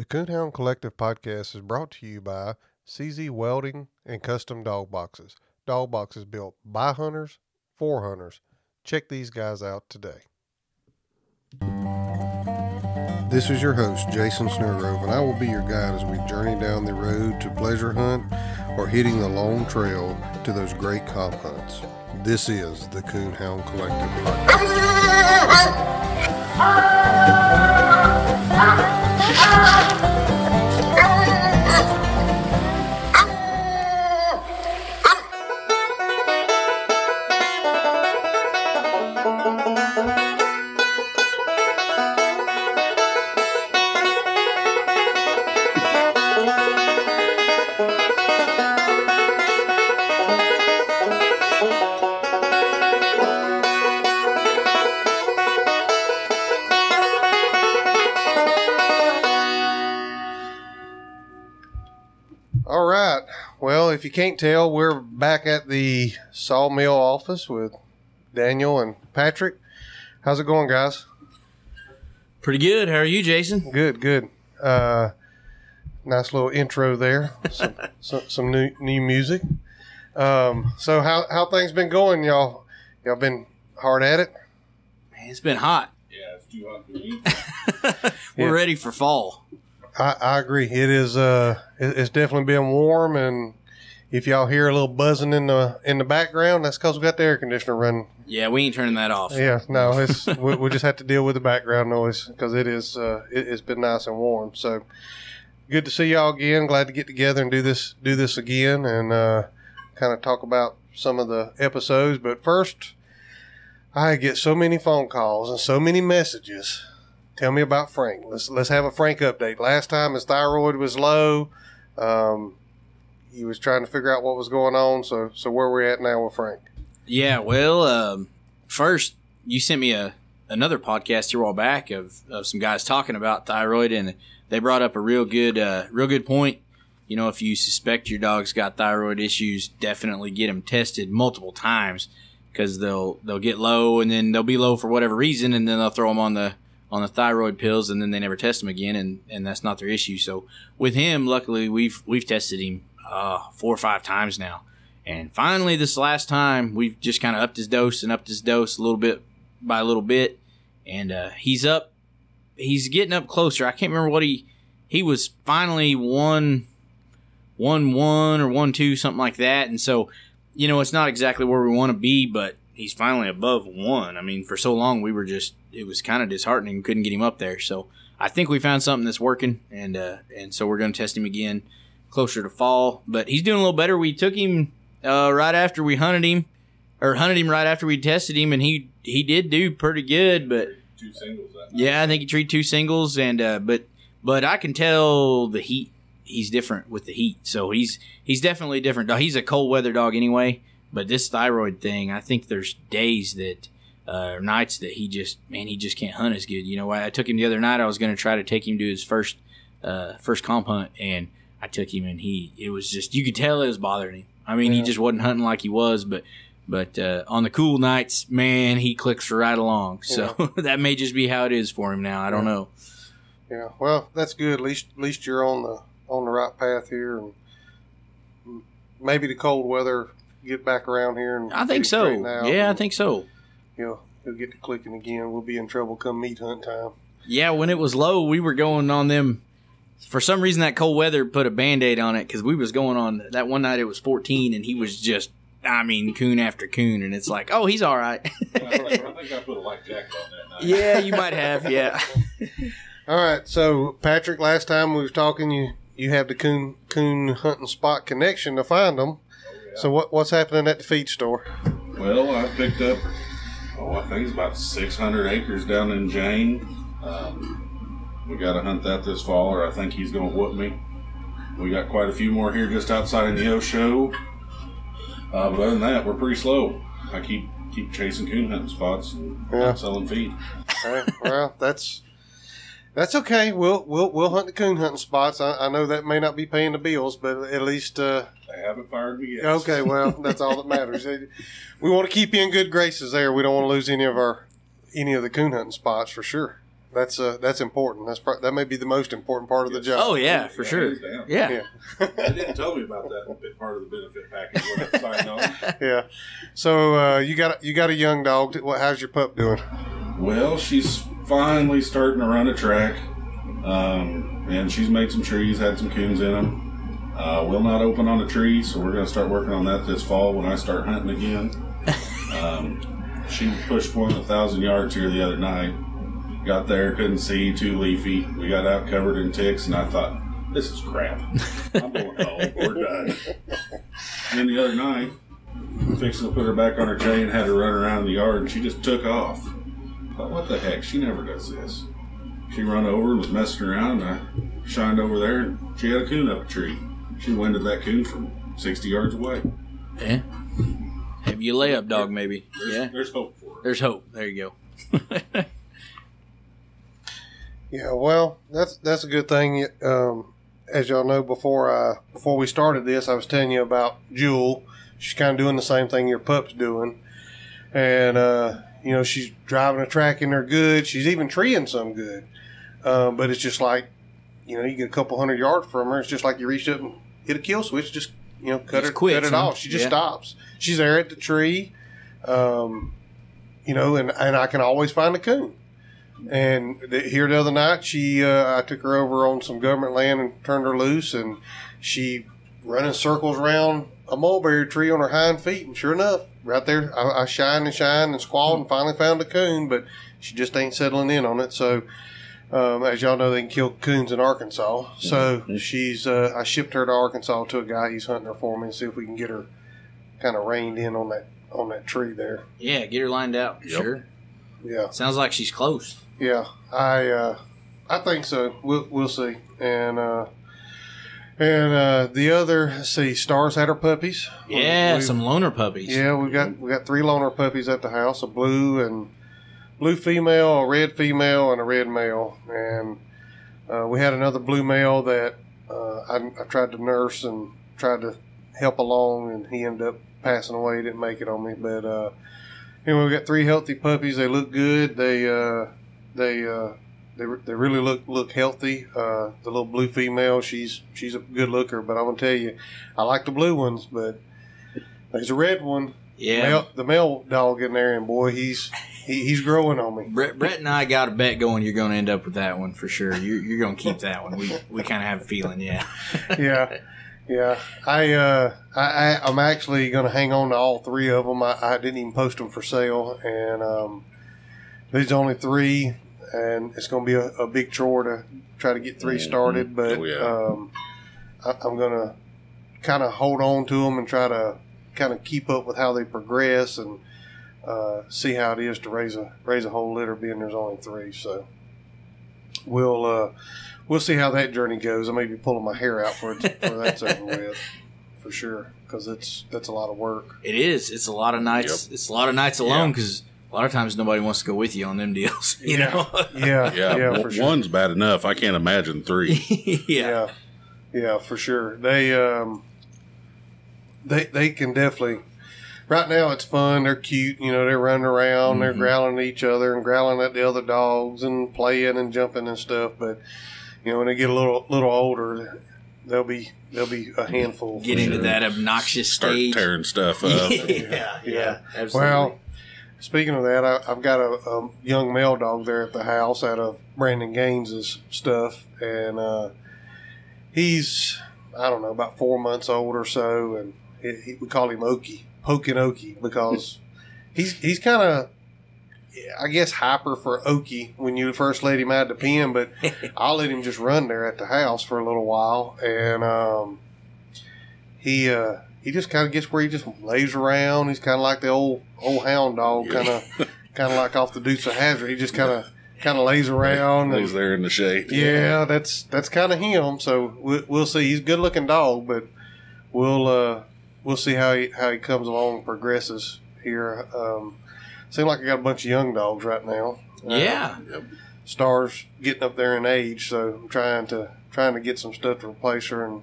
The Coonhound Collective podcast is brought to you by CZ Welding and Custom Dog Boxes. Dog boxes built by hunters for hunters. Check these guys out today. This is your host, Jason Snellgrove, and I will be your guide as we journey down the road to pleasure hunt or hitting the long trail to those great comp hunts. This is the Coonhound Collective podcast. Ah! Ah! Ah! All you can't tell, we're back at the sawmill office with Daniel and Patrick. How's it going, guys? Pretty good. How are you, Jason? Good, good. Uh, nice little intro there. Some, some, some new new music. Um, so how how things been going, y'all? Y'all been hard at it? Man, it's been hot. Yeah, it's too hot for me. We're Yeah. ready for fall. I, I agree. It is. Uh, it, it's definitely been warm, and if y'all hear a little buzzing in the in the background, that's because we got the air conditioner running. Yeah, we ain't turning that off. Yeah, no, it's we, we just have to deal with the background noise because it is. Uh, it, it's been nice and warm. So good to see y'all again. Glad to get together and do this do this again and uh, kind of talk about some of the episodes. But first, I get so many phone calls and so many messages. Tell me about Frank. Let's let's have a Frank update. Last time his thyroid was low. Um, he was trying to figure out what was going on. So so where we're at now with Frank? Yeah, well, um, first you sent me a another podcast here a while back of, of some guys talking about thyroid, and they brought up a real good uh, real good point. You know, if you suspect your dog's got thyroid issues, definitely get them tested multiple times because they'll they'll get low and then they'll be low for whatever reason, and then they'll throw them on the on the thyroid pills, and then they never test them again, and, and that's not their issue. So with him, luckily we've we've tested him uh, four or five times now. And finally, this last time, we've just kind of upped his dose and upped his dose a little bit by a little bit, and uh, he's up. He's getting up closer. I can't remember what he he was finally one one one or one two something like that. And so, you know, it's not exactly where we want to be, but he's finally above one. I mean, for so long we were just it was kind of disheartening. Couldn't get him up there. So I think we found something that's working, and uh, and so we're going to test him again closer to fall. But he's doing a little better. We took him uh, right after we hunted him, or hunted him right after we tested him, and he he did do pretty good. But Two singles. That yeah, I think he treated two singles, and uh, but but I can tell the heat. He's different with the heat, so he's he's definitely different. He's a cold weather dog anyway. But this thyroid thing, I think there's days that uh, nights that he just man he just can't hunt as good. You know, I, I took him the other night. I was going to try to take him to his first uh, first comp hunt, and I took him, and he it was just you could tell it was bothering him. I mean, he just wasn't hunting like he was, but but uh, on the cool nights, man, he clicks right along. So that may just be how it is for him now. I don't Yeah. know. Yeah, well, that's good. At least, at least you're on the on the right path here, and maybe the cold weather get back around here. And I think so. Yeah, I think so. he'll he'll get to clicking again. We'll be in trouble come meat hunt time. Yeah, when it was low, we were going on them. For some reason, that cold weather put a band aid on it because we was going on that one night. It was 14, and he was just, I mean, coon after coon, and it's like, oh, he's all right. I think I put a light jacket on that night. yeah, you might have. Yeah. All right, so Patrick, last time we was talking, you you have the coon coon hunting spot connection to find them. So what what's happening at the feed store? Well, I picked up, oh, I think it's about 600 acres down in Jane. Um, we got to hunt that this fall, or I think he's going to whoop me. We got quite a few more here just outside of the show. Uh, but other than that, we're pretty slow. I keep keep chasing coon hunting spots and Yeah. selling feed. Right, well, that's that's okay. We'll we'll we'll hunt the coon hunting spots. I, I know that may not be paying the bills, but at least uh, They haven't fired me yet. okay. Well, that's all that matters. We want to keep you in good graces there. We don't want to lose any of our any of the coon hunting spots for sure. That's uh, that's important. That's pro- that may be the most important part of the job. Oh yeah, for sure. Yeah. Yeah. They didn't tell me about that bit part of the benefit package when I signed on. yeah. So uh, you got you got a young dog. What? How's your pup doing? Well, she's finally starting to run a track, um, and she's made some trees, had some coons in them. Uh, will not open on a tree, so we're going to start working on that this fall when I start hunting again. Um, she pushed one a thousand yards here the other night. Got there, couldn't see, too leafy. We got out covered in ticks, and I thought, this is crap. I'm going home. We're done. And then the other night, fixing to put her back on her chain, had her run around the yard, and she just took off. Thought, what the heck? She never does this. She run over and was messing around, and I shined over there, and she had a coon up a tree. She winded that coon from 60 yards away. Yeah. Have you lay up dog maybe? There's, Yeah. there's hope for her. There's hope. There you go. Yeah, well, that's that's a good thing. Um, as y'all know, before I before we started this, I was telling you about Jewel. She's kind of doing the same thing your pup's doing, and uh, you know she's driving a track in there good. She's even treeing some good, um, but it's just like you know you get a couple hundred yards from her. It's just like you reach up and hit a kill switch, just you know cut it cut it off. She just Yeah. stops. She's there at the tree, um, you know, and and I can always find a coon. And th- here the other night, she uh, I took her over on some government land and turned her loose, and she running circles around a mulberry tree on her hind feet. And sure enough, right there, I, I shined and shined and squalled and finally found a coon, but she just ain't settling in on it. So, um, as y'all know, they can kill coons in Arkansas. So she's uh, I shipped her to Arkansas to a guy. He's hunting her for me and see if we can get her kind of reined in on that on that tree there. Yeah, get her lined out. Yep. Sure. Yeah. Sounds like she's close. Yeah, I uh, I think so. We'll we'll see. And uh, and uh, the other, see, Stars had her puppies. Yeah, We- some loner puppies. Yeah, we got we got three loner puppies at the house: a blue and blue female, a red female, and a red male. And uh, we had another blue male that uh, I, I tried to nurse and tried to help along, and he ended up passing away. He didn't make it on me, but uh, anyway, we got three healthy puppies. They look good. They uh, they uh, they, they really look look healthy. Uh, the little blue female, she's she's a good looker, but I'm gonna tell you, I like the blue ones, but there's a red one. Yeah. Male, the male dog in there, and boy, he's he, he's growing on me. Brett, Brett and I got a bet going. You're going to end up with that one for sure. You're, you're going to keep that one. We we kind of have a feeling, yeah. yeah, yeah. I uh, I, I I'm actually going to hang on to all three of them. I, I didn't even post them for sale, and um, there's only three, and it's going to be a, a big chore to try to get 3 started. But Oh, yeah. um, I, I'm going to kind of hold on to them and try to kind of keep up with how they progress and uh, see how it is to raise a raise a whole litter, being there's only three. So we'll uh, we'll see how that journey goes. I may be pulling my hair out for it for that's over with for sure because it's that's a lot of work. It is. It's a lot of nights. It's a lot of nights alone because a lot of times nobody wants to go with you on them deals. You know. Yeah, Yeah, yeah, w- for sure. one's bad enough. I can't imagine three. yeah. yeah, yeah, for sure. They um, they they can definitely. Right now, it's fun. They're cute. You know, they're running around. They're Mhm. growling at each other and growling at the other dogs and playing and jumping and stuff. But you know, when they get a little little older, they'll be they'll be a handful. Get into sure. that obnoxious Start stage. tearing stuff up. yeah, yeah, absolutely. Well, speaking of that, I, I've got a, a young male dog there at the house out of Brandon Gaines's stuff, and uh, he's I don't know about four months old or so, and he, we call him Okie, poking Okie, because he's he's kind of. I guess hyper for Okie when you first let him out the pen, but I'll let him just run there at the house for a little while, and um, he uh, he just kind of gets where he just lays around. He's kind of like the old old hound dog, kind of kind of like off the Dukes of Hazzard. He just kind of kind of lays around. He's And, there in the shade. yeah, that's that's kind of him. So we, we'll see. He's a good looking dog, but we'll uh, we'll see how he how he comes along and progresses here. Um, seems like I got a bunch of young dogs right now. Uh, yeah. stars getting up there in age, so I'm trying to trying to get some stuff to replace her and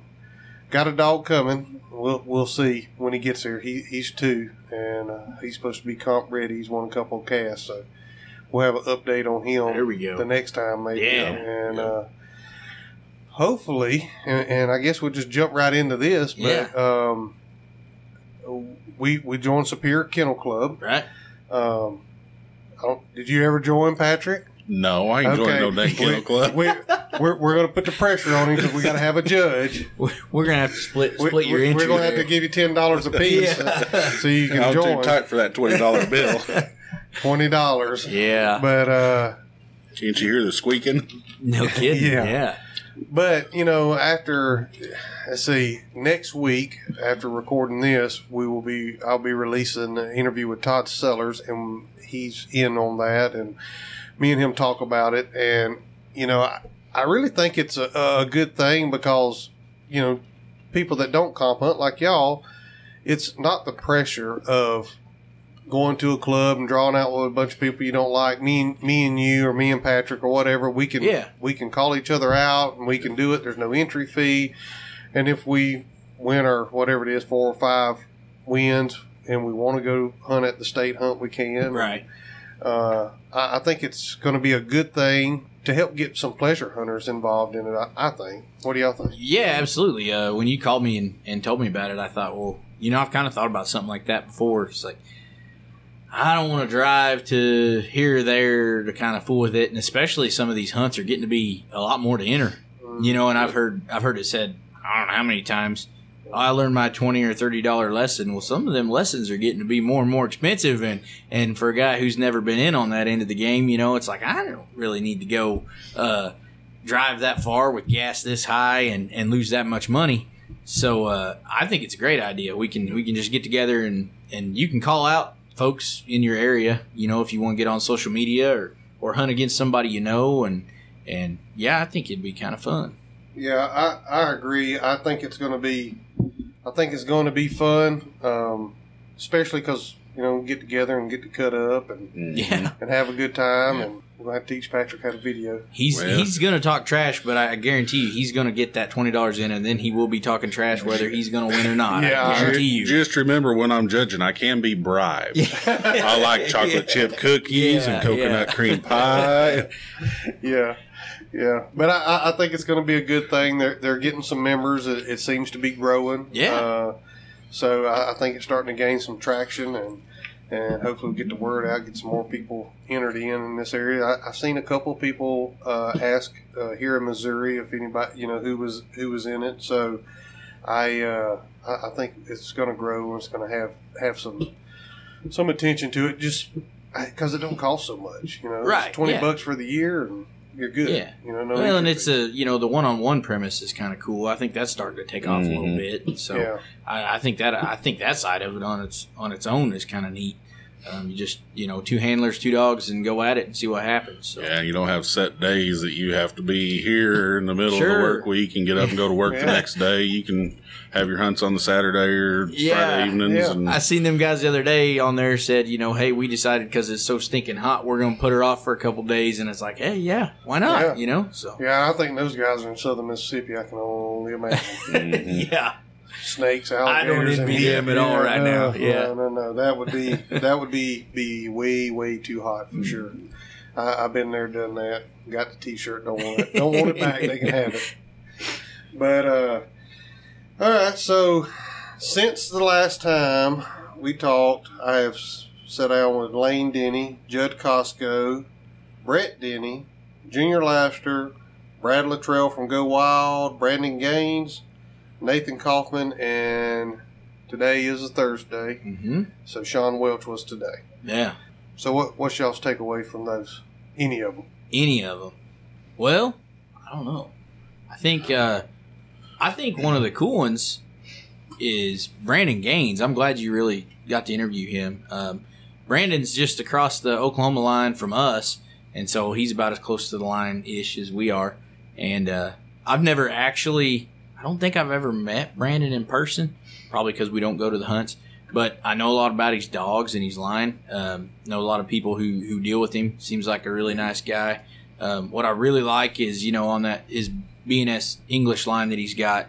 got a dog coming. We'll we'll see when he gets here. He he's two and uh, he's supposed to be comp ready. He's won a couple of casts, so we'll have an update on him. There we go. The next time, maybe. Yeah. And uh, hopefully, and, and I guess we'll just jump right into this. But um, we we joined Superior Kennel Club. Right? Um, I don't, did you ever join, Patrick? No, I ain't joining no dang kennel club. We, we're we're going to put the pressure on him because we got to have a judge. We're we're gonna have to split We, split your we, entry. are going to have to give you ten dollars a piece Yeah. so you can I'm join. too tight for that twenty dollar bill. Twenty dollars. Yeah. But uh, Can't you hear the squeaking? no kidding. Yeah. yeah. but you know, after let's see, next week after recording this, we will be I'll be releasing an interview with Todd Sellers, and he's in on that, and me and him talk about it, and you know, I, I really think it's a, a good thing because you know, people that don't comp hunt like y'all, it's not the pressure of going to a club and drawing out with a bunch of people you don't like. Me and me and you, or me and Patrick, or whatever. We can Yeah. we can call each other out and we can do it. There's no entry fee, and if we win or whatever it is, four or five wins, and we want to go hunt at the state hunt, we can. Right. Uh, I, I think it's going to be a good thing to help get some pleasure hunters involved in it. I, I think. What do y'all think? Yeah, absolutely. Uh, when you called me and, and told me about it, I thought, well, you know, I've kind of thought about something like that before. It's like, I don't want to drive to here or there to kind of fool with it, and especially some of these hunts are getting to be a lot more to enter. You know, and I've heard I've heard it said I don't know how many times. I learned my twenty or thirty dollar lesson. Well, some of them lessons are getting to be more and more expensive, and and for a guy who's never been in on that end of the game, you know, it's like I don't really need to go uh, drive that far with gas this high and, and lose that much money. So uh, I think it's a great idea. We can we can just get together and, and you can call out folks in your area. You know, if you want to get on social media or, or hunt against somebody you know, and and yeah, I think it'd be kind of fun. Yeah, I, I agree. I think it's going to be, I think it's going to be fun, um, especially because you know get together and get to cut up and, Yeah, and have a good time. And we'll have to teach Patrick how to video. he's Well- he's gonna talk trash, but I guarantee you he's gonna get that twenty dollars in, and then he will be talking trash whether he's gonna win or not. Yeah, I I- guarantee you. Just remember when I'm judging, I can be bribed. I like chocolate chip cookies Yeah, and coconut yeah. cream pie. Yeah, yeah. But I- I, think it's going to be a good thing. They're they're getting some members. It, it seems to be growing. Yeah. Uh, so I, I think it's starting to gain some traction and. And hopefully, we'll get the word out, get some more people entered in in this area. I, I've seen a couple of people uh, ask uh, here in Missouri if anybody, you know, who was who was in it. So, I uh, I, I think it's going to grow and it's going to have have some some attention to it. Just because it don't cost so much, you know, Right, It's Twenty yeah. bucks for the year, and you're good. Yeah. you know, no. well, and it's a you know the one on one premise is kind of cool. I think that's starting to take off a little Mhm. bit. So yeah, I, I think that I think that side of it on its on its own is kind of neat. Um, you just you know two handlers, two dogs, and go at it and see what happens. So Yeah, you don't have set days that you have to be here in the middle of the work week and get up and go to work Yeah. the next day. You can have your hunts on the Saturday or Yeah, Friday evenings. yeah. And I seen them guys the other day on there said you know hey we decided because it's so stinking hot we're gonna put her off for a couple days and it's like hey yeah why not Yeah. you know so yeah. I think those guys are in southern Mississippi. I can only imagine Mhm. yeah snakes, I don't envy them at all right now. Yeah. no, no, no. That would be that would be be way way too hot Mm-hmm. for sure. I, I've been there, done that. Got the T-shirt. Don't want it. Don't want it back. They can have it. But uh, all right. So since the last time we talked, I have sat down with Lane Denny, Judd Costco, Brett Denny, Junior Laster, Brad Luttrell from Go Wild, Brandon Gaines, Nathan Kaufman, and today is a Thursday, hmm so Sean Welch was today. yeah So what what's y'all's takeaway from those? Any of them? any of them. Well, I don't know. I think uh, I think one of the cool ones is Brandon Gaines. I'm glad you really got to interview him. Um, Brandon's just across the Oklahoma line from us, and so he's about as close to the line ish as we are. And uh, I've never actually, I don't think I've ever met Brandon in person, probably because we don't go to the hunts. But I know a lot about his dogs and his line. Um, know a lot of people who who deal with him. Seems like a really nice guy. Um, what I really like is you know on that is BNS English line that he's got.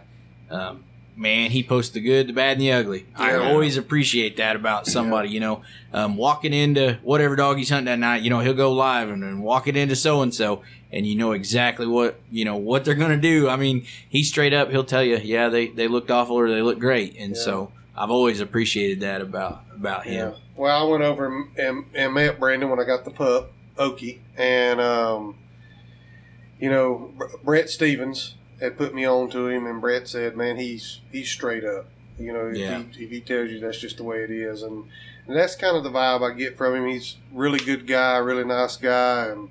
Um, man, he posts the good, the bad, and the ugly. I always appreciate that about somebody. You know, um, walking into whatever dog he's hunting that night, you know, he'll go live and then walking into so and so, and you know exactly what you know what they're gonna do. I mean, he straight up, he'll tell you, yeah, they they looked awful or they look great, and so I've always appreciated that about about him. Yeah. Well, I went over and, and, and met Brandon when I got the pup, Okie, and um, you know Brett Stevens had put me on to him, and Brett said, "Man, he's he's straight up. You know, if, Yeah. he, if he tells you that's just the way it is, and, and that's kind of the vibe I get from him. He's a really good guy, really nice guy, and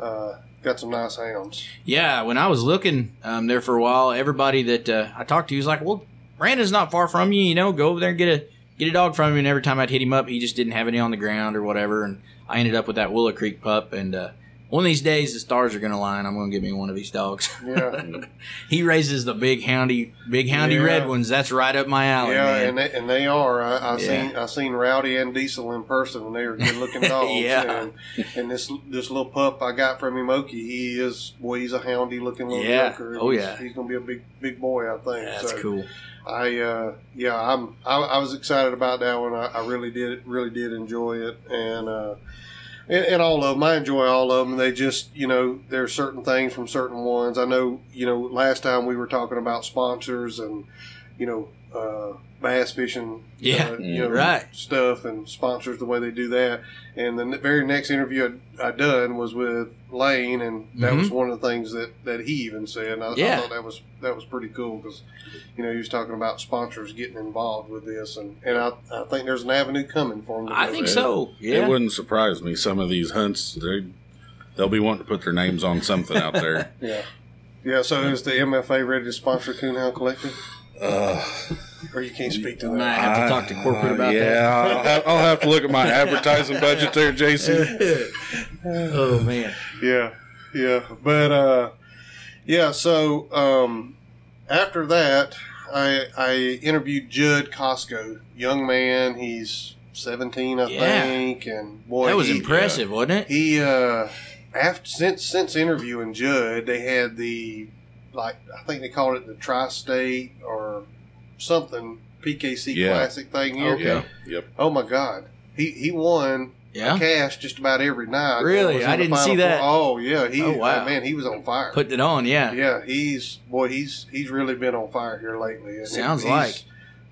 uh, got some nice hounds. Yeah, when I was looking um, there for a while, everybody that uh, I talked to was like, "Well, Brandon's not far from you. You know, go over there and get a get a dog from him." And every time I'd hit him up, he just didn't have any on the ground or whatever. And I ended up with that Willow Creek pup. And uh, one of these days, the stars are going to line. I'm going to get me one of these dogs. Yeah, he raises the big houndy, big houndy Yeah. red ones. That's right up my alley, yeah, man. and they, and they are. I, I Yeah. seen I seen Rowdy and Diesel in person, and they are good looking dogs. Yeah. and, and this this little pup I got from him, he is boy, he's a houndy looking little Yeah. joker. Oh, yeah. he's gonna be a big big boy, I think. That's so cool. I uh, yeah, I'm I, I was excited about that one. I, I really did really did enjoy it, and. Uh, and, and all of them, I enjoy all of them. They just, you know, there are certain things from certain ones. I know, you know, last time we were talking about sponsors and, you know, uh, bass fishing, Yeah, uh, you know, right. stuff and sponsors the way they do that. And the very next interview I, I done was with Lane, and that was one of the things that, that he even said. And I, I Mm-hmm. Yeah. thought that was that was pretty cool because, you know, he was talking about sponsors getting involved with this, and and I, I think there's an avenue coming for him. I think there. so. It wouldn't surprise me. Some of these hunts, they they'll be wanting to put their names on something out there. Yeah. Yeah, so is the MFA ready to sponsor Coonhound Collective? Uh, Or you can't speak to Might that? have to talk to corporate about yeah, that. I'll have, I'll have to look at my advertising budget there, JC. oh man. Yeah, yeah. But, uh, yeah, so um, after that, I, I interviewed Judd Costco, young man. He's 17, I Yeah. think. And boy, That was he, impressive, wasn't it? He, uh, after, since, since interviewing Judd, they had the, like, I think they called it the Tri State or something PKC Yeah. Classic thing here. Yeah, yep. Oh my God, he he won Yeah. cash just about every night. Really? I didn't see that. Four. Oh yeah, he Oh, wow. man, he was on fire. Putting it on, yeah. yeah, he's boy, he's he's really been on fire here lately. And Sounds he's like.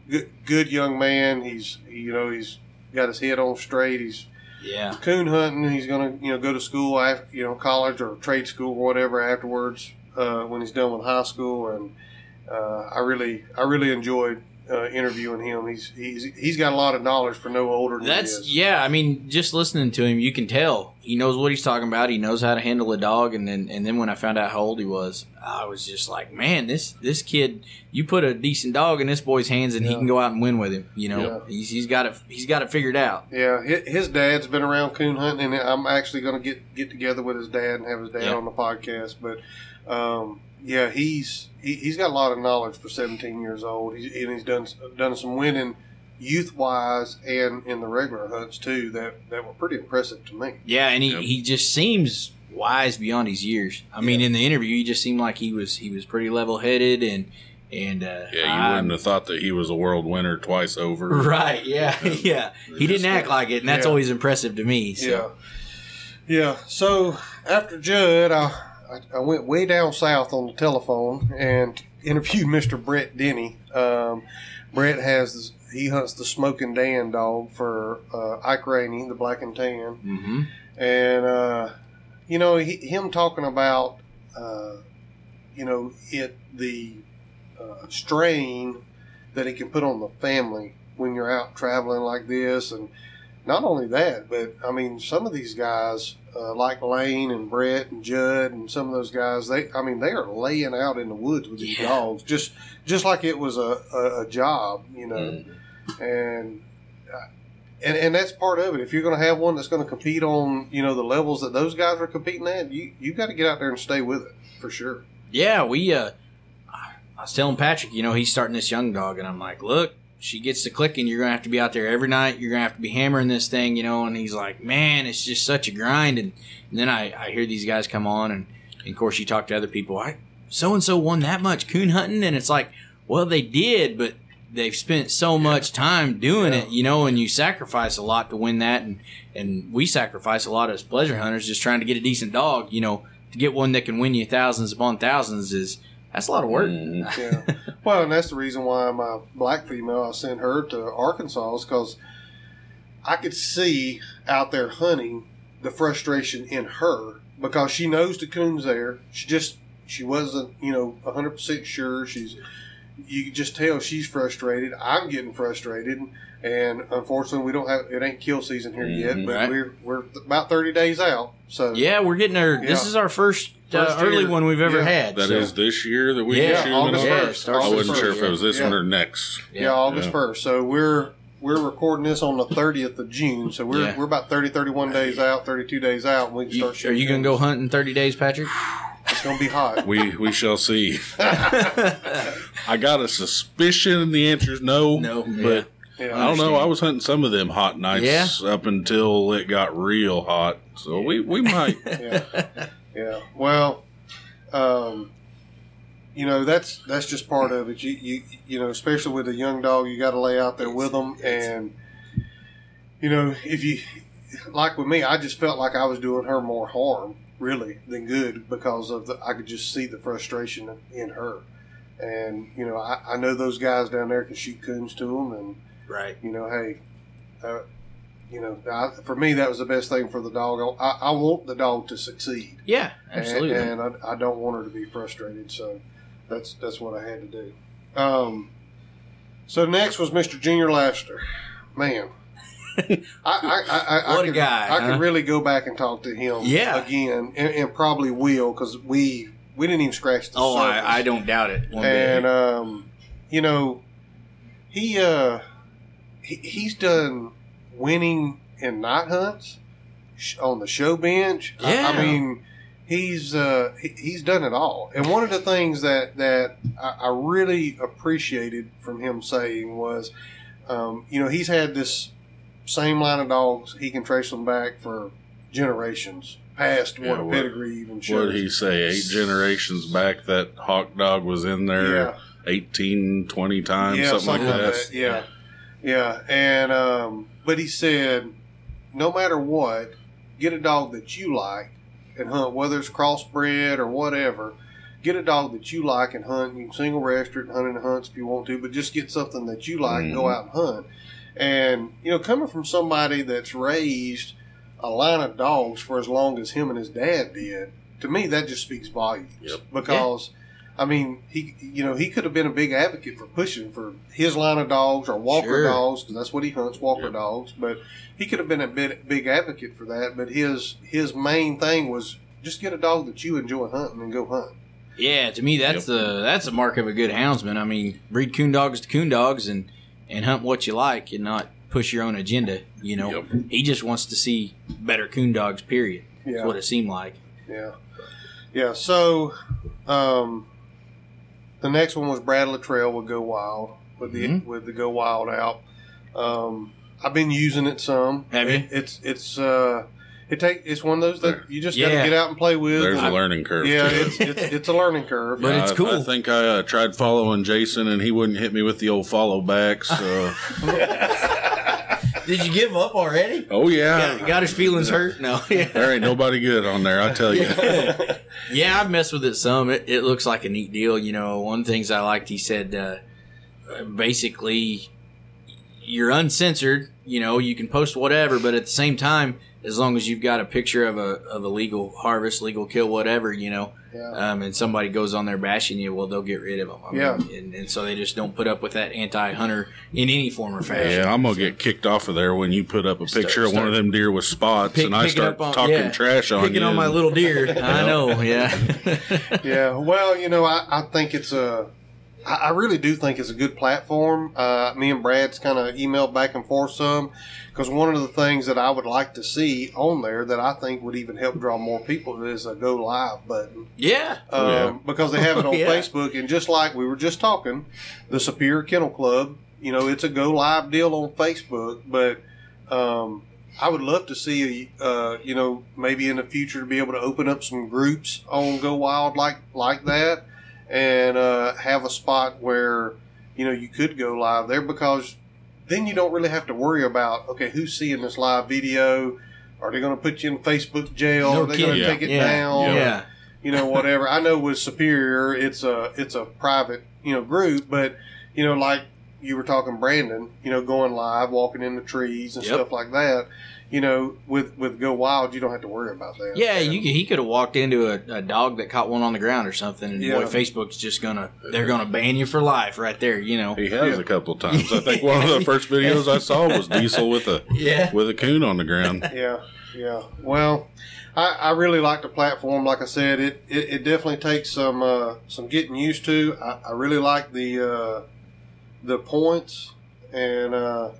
good, good young man. He's you know he's got his head on straight. He's Yeah. coon hunting. He's gonna you know go to school after you know college or trade school or whatever afterwards uh, when he's done with high school. And uh, I really I really enjoyed uh, interviewing him. He's he's he's got a lot of knowledge for no older than That's yeah. I mean, just listening to him, you can tell he knows what he's talking about. He knows how to handle a dog. And then and then when I found out how old he was, I was just like, man, this this kid. You put a decent dog in this boy's hands, and he can go out and win with him. You know, Yeah. he's he's got it. He's got it figured out. Yeah, his dad's been around coon hunting, and I'm actually going to get get together with his dad and have his dad Yeah. on the podcast. But um, yeah, he's he, he's got a lot of knowledge for 17 years old, he's, and he's done done some winning youth wise and in the regular hunts too that that were pretty impressive to me. Yeah, and he, Yep. he just seems wise beyond his years. I mean, in the interview, he just seemed like he was he was pretty level headed and and uh, Yeah, you I- wouldn't have thought that he was a world winner twice over. Right? Yeah, yeah. He didn't act like it, and that's yeah. always impressive to me. So. Yeah, yeah. So after Judd, I, I I went way down south on the telephone and interviewed Mr. Brett Denny. Um, Brett has he hunts the Smoking Dan dog for uh, Ike Rainey, the Black and Tan, hmm and uh, you know he, him talking about uh, you know it the uh, strain that it can put on the family when you're out traveling like this, and not only that, but I mean some of these guys uh, like Lane and Brett and Judd and some of those guys, they I mean they are laying out in the woods with these Yeah. dogs just just like it was a, a, a job, you know Mm. and uh, and and that's part of it. If you're going to have one that's going to compete on you know the levels that those guys are competing at, you you got to get out there and stay with it for sure. Yeah, we. uh I was telling Patrick, you know, he's starting this young dog, and I'm like, look, she gets to clicking. You're gonna have to be out there every night. You're gonna have to be hammering this thing, you know. And he's like, man, it's just such a grind. And, and then I, I hear these guys come on, and, and of course you talk to other people. I so and so won that much coon hunting, and it's like, Well, they did, but they've spent so much time doing it, you know, and you sacrifice a lot to win that, and and we sacrifice a lot as pleasure hunters just trying to get a decent dog, you know, to get one that can win you thousands upon thousands is that's a lot of work. Mhm. Yeah. well, and that's the reason why my black female, I sent her to Arkansas, is because I could see out there hunting the frustration in her because she knows the coon's there. She just she wasn't, you know, hundred percent sure. She's you can just tell she's frustrated. I'm getting frustrated, and unfortunately, we don't have it. Ain't kill season here yet, Mhm. but Right. we're we're about thirty days out. So Yeah, we're getting our. This is our first, First uh, early one we've ever Yeah. had. That is so- this year that we Yeah, shooting August on? Yeah, first. starts I wasn't first, sure if it was this yeah. one or next. Yeah, Yeah. August Yeah. first. So we're we're recording this on the thirtieth of June. So we're Yeah. we're about 30, 31 days out, thirty two days out, and we can You- start are you going to go things. hunt in 30 days, Patrick? It's gonna be hot. We we shall see. I got a suspicion and the answer is no. No, but Yeah. I don't know. I was hunting some of them hot nights Yeah. up until it got real hot. So we we might. yeah. Well, um, you know that's that's just part of it. You you you know, especially with a young dog, you got to lay out there with them, and you know if you like with me, I just felt like I was doing her more harm really than good because of the I could just see the frustration in her, and you know I, I know those guys down there can shoot coons to them, and right. you know, hey, uh, you know, I, for me that was the best thing for the dog. I, I want the dog to succeed. Yeah, absolutely. And, I, I don't want her to be frustrated. So that's that's what I had to do. Um, so next was Mr. Junior Laster. Man, I, I, I, What a could, guy, I huh? could really go back and talk to him Yeah. again, and, and probably will because we we didn't even scratch the oh, surface I, I don't doubt it. One and um, you know, he uh, he, he's done winning in night hunts on the show bench. I- I, mean, he's uh, he, he's done it all. And one of the things that that I, I really appreciated from him saying was, um, you know, he's had this same line of dogs. He can trace them back for generations past Yeah, what a pedigree even shows. What did he say? Eight generations back, that hawk dog was in there yeah. 18, 20 times, yeah, something, like that. Yeah, yeah, and um, but he said, no matter what, get a dog that you like and hunt, whether it's crossbred or whatever. Get a dog that you like and hunt. You can single register it and hunt in the hunts if you want to, but just get something that you like and go mm-hmm. out and hunt. And you know, coming from somebody that's raised a line of dogs for as long as him and his dad did, to me that just speaks volumes. Yep. Because I mean, he you know he could have been a big advocate for pushing for his line of dogs or Walker Sure. dogs because that's what he hunts, Walker Yep. dogs. But he could have been a big, big advocate for that. But his his main thing was just get a dog that you enjoy hunting and go hunt. yeah, to me, that's the that's a mark of a good houndsman. I mean, breed coon dogs to coon dogs and and hunt what you like and not push your own agenda. You know, Yep. he just wants to see better coon dogs. Period. That's Yeah, what it seemed like. yeah, yeah. So, um, the next one was Brad Latrell with Go Wild with the Mhm. with the Go Wild out. Um, I've been using it some. Have you? It- it's it's uh, it take it's one of those that you just got to get out and play with. There's And- a learning curve. yeah, to it's, it's it's a learning curve. But it's I- cool. I think I uh, tried following Jason, and he wouldn't hit me with the old follow back. So, Did you give up already? oh yeah, Got, got his feelings hurt? No. there ain't nobody good on there. I tell you. yeah, I've messed with it some. It, it looks like a neat deal. You know, one of the things I liked, he said, uh, basically, you're uncensored. You know, you can post whatever, but at the same time, as long as you've got a picture of a of a legal harvest, legal kill, whatever, you know, Yeah. um, and somebody goes on there bashing you, well, they'll get rid of them. I Yeah. mean, and, and so they just don't put up with that anti-hunter in any form or fashion. Yeah, I'm gonna get kicked off of there when you put up a Start- picture of one of them deer with spots, Pick- and I start on- talking yeah. trash on Picking you. on my little deer. I know. Yeah. yeah. Well, you know, I, I think it's a. I really do think it's a good platform. Uh, me and Brad's kind of emailed back and forth some because one of the things that I would like to see on there that I think would even help draw more people is a go live button. yeah. um, Yeah. because they have it on Yeah. Facebook. And just like we were just talking, the Superior Kennel Club, you know, it's a go live deal on Facebook. But um, I would love to see, uh, you know, maybe in the future to be able to open up some groups on Go Wild like like that. And uh, have have a spot where you know you could go live there because then you don't really have to worry about okay who's seeing this live video. Are they going to put you in Facebook jail? No Are they going to kidding. take it yeah. down? Yeah. you know whatever i know with superior it's a it's a private you know group but you know like you were talking brandon you know going live walking in the trees and Yep. stuff like that you know with with go wild you don't have to worry about that Yeah, you, could- he could have walked into a, a dog that caught one on the ground or something, and Yeah. boy, Facebook's just gonna they're gonna ban you for life right there. You know. He has Yeah. a couple of times. I think one of the first videos I saw was Diesel with a Yeah. with a coon on the ground. yeah yeah well I, I really like the platform like i said it it, it definitely takes some uh some getting used to i, I really like the uh the points and uh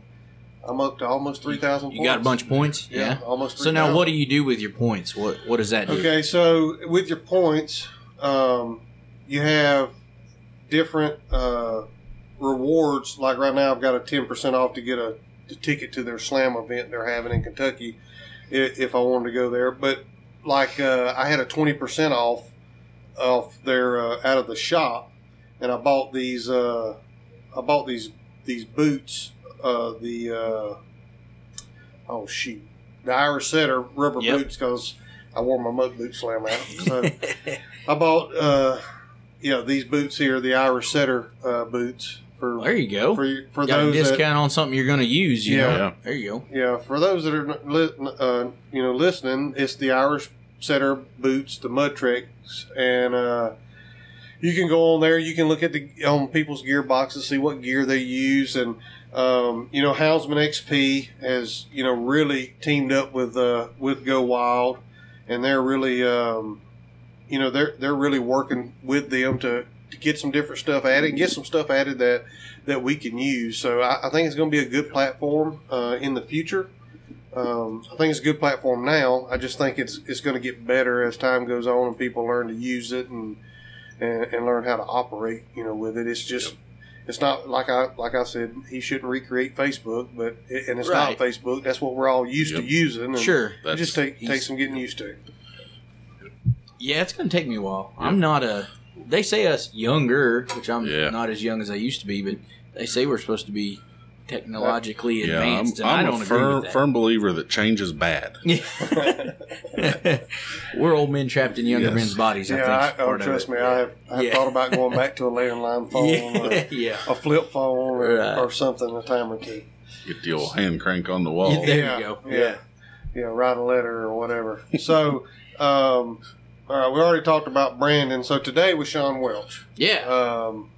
i'm up to almost 3000 You got a bunch of points. Yeah. almost So now, 3,000. what do you do with your points? What What does that do? Okay, so with your points, um, you have different uh, rewards. Like right now, I've got a ten percent off to get a, a ticket to their slam event they're having in Kentucky, if, if I wanted to go there. But like uh, I had a twenty percent off off their uh, out of the shop, and I bought these. Uh, I bought these these boots. Uh, the uh, oh shoot, the Irish Setter rubber Yep. boots because I wore my mud boot slam out. So I bought uh, yeah these boots here, the Irish Setter uh, boots for there you go. for for got a those discount that on something you're going to use. You Yeah. know? There you go. yeah for those that are li- uh, you know listening, it's the Irish Setter boots, the Mud Treks, and uh, you can go on there. You can look at the on people's gear boxes, see what gear they use, and um, you know Houndsman XP has you know really teamed up with uh, with Go Wild, and they're really um, you know they're they're really working with them to, to get some different stuff added and get some stuff added that that we can use. So I, I think it's going to be a good platform uh, in the future. Um, I think it's a good platform now. I just think it's it's going to get better as time goes on and people learn to use it and and, and learn how to operate. You know, with it. It's just it's not like I like I said. He shouldn't recreate Facebook, but it, and it's Right. not Facebook. That's what we're all used to using. And Sure. it just take he's- take some getting used to. Yeah, it's going to take me a while. I'm not a. They say us younger, which I'm Yeah. not as young as I used to be, but they say we're supposed to be technologically yeah. I'm, advanced, and I I'm don't a agree firm with that. firm believer that change is bad. We're old men trapped in younger Yes. men's bodies. I Yeah, think. I, oh, part trust it. me, I have, I have Yeah. thought about going back to a landline phone, Yeah, or yeah. a flip phone, or, Right. or something a time or two. Get the old hand crank on the wall. There Yeah, you go. yeah. Yeah, write a letter or whatever. So, um, all right, we already talked about Brandon. So today was Sean Welch. Yeah, Um,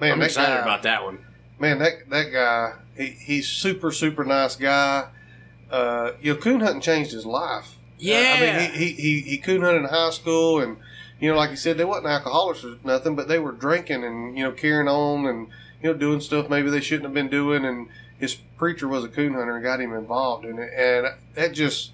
man, I'm that excited guy, about that one. man, that that guy, he, he's super super nice guy. Uh, you know, coon hunting changed his life. Yeah, I mean, he, he, he, he coon hunted in high school, and you know, like he said, they wasn't alcoholics or nothing, but they were drinking and you know carrying on and you know doing stuff maybe they shouldn't have been doing. And his preacher was a coon hunter and got him involved in it, and that just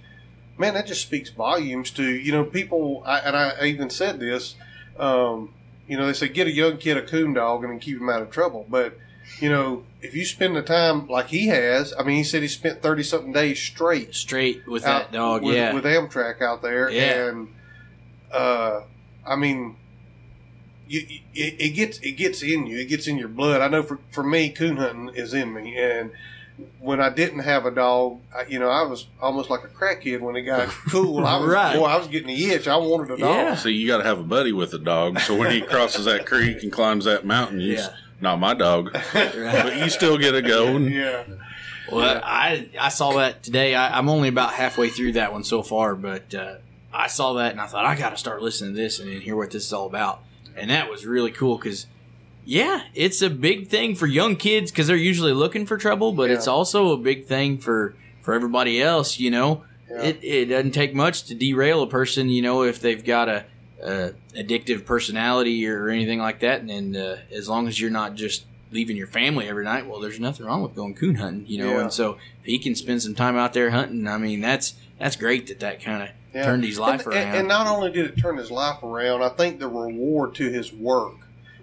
man, that just speaks volumes to you know people. I, and I even said this. Um, you know, they say get a young kid a coon dog and then keep him out of trouble, but you know, if you spend the time like he has, I mean, he said he spent thirty something days straight straight with out that dog. with, yeah, with Amtrak out there, Yeah. and uh, I mean, you, you- it, it gets it gets in you, it gets in your blood. I know for for me, coon hunting is in me, and when I didn't have a dog, I, you know, I was almost like a crackhead when it got cool. I was Right. boy, I was getting the itch. I wanted a dog. Yeah. See, you got to have a buddy with a dog. So when he crosses that creek and climbs that mountain, you Yeah. Not my dog, but you still get a go. Yeah, Well, I I saw that today. I, I'm only about halfway through that one so far, but uh, I saw that and I thought I got to start listening to this and then hear what this is all about. And that was really cool because, yeah, it's a big thing for young kids because they're usually looking for trouble, but it's also a big thing for for everybody else. You know, Yeah. it it doesn't take much to derail a person. You know, if they've got a, a addictive personality or anything like that, and then uh, as long as you're not just leaving your family every night, well, there's nothing wrong with going coon hunting, you know. Yeah. And so if he can spend some time out there hunting, I mean, that's that's great that that kind of Yeah. turned his life and, around. and, and not only did it turn his life around, I think the reward to his work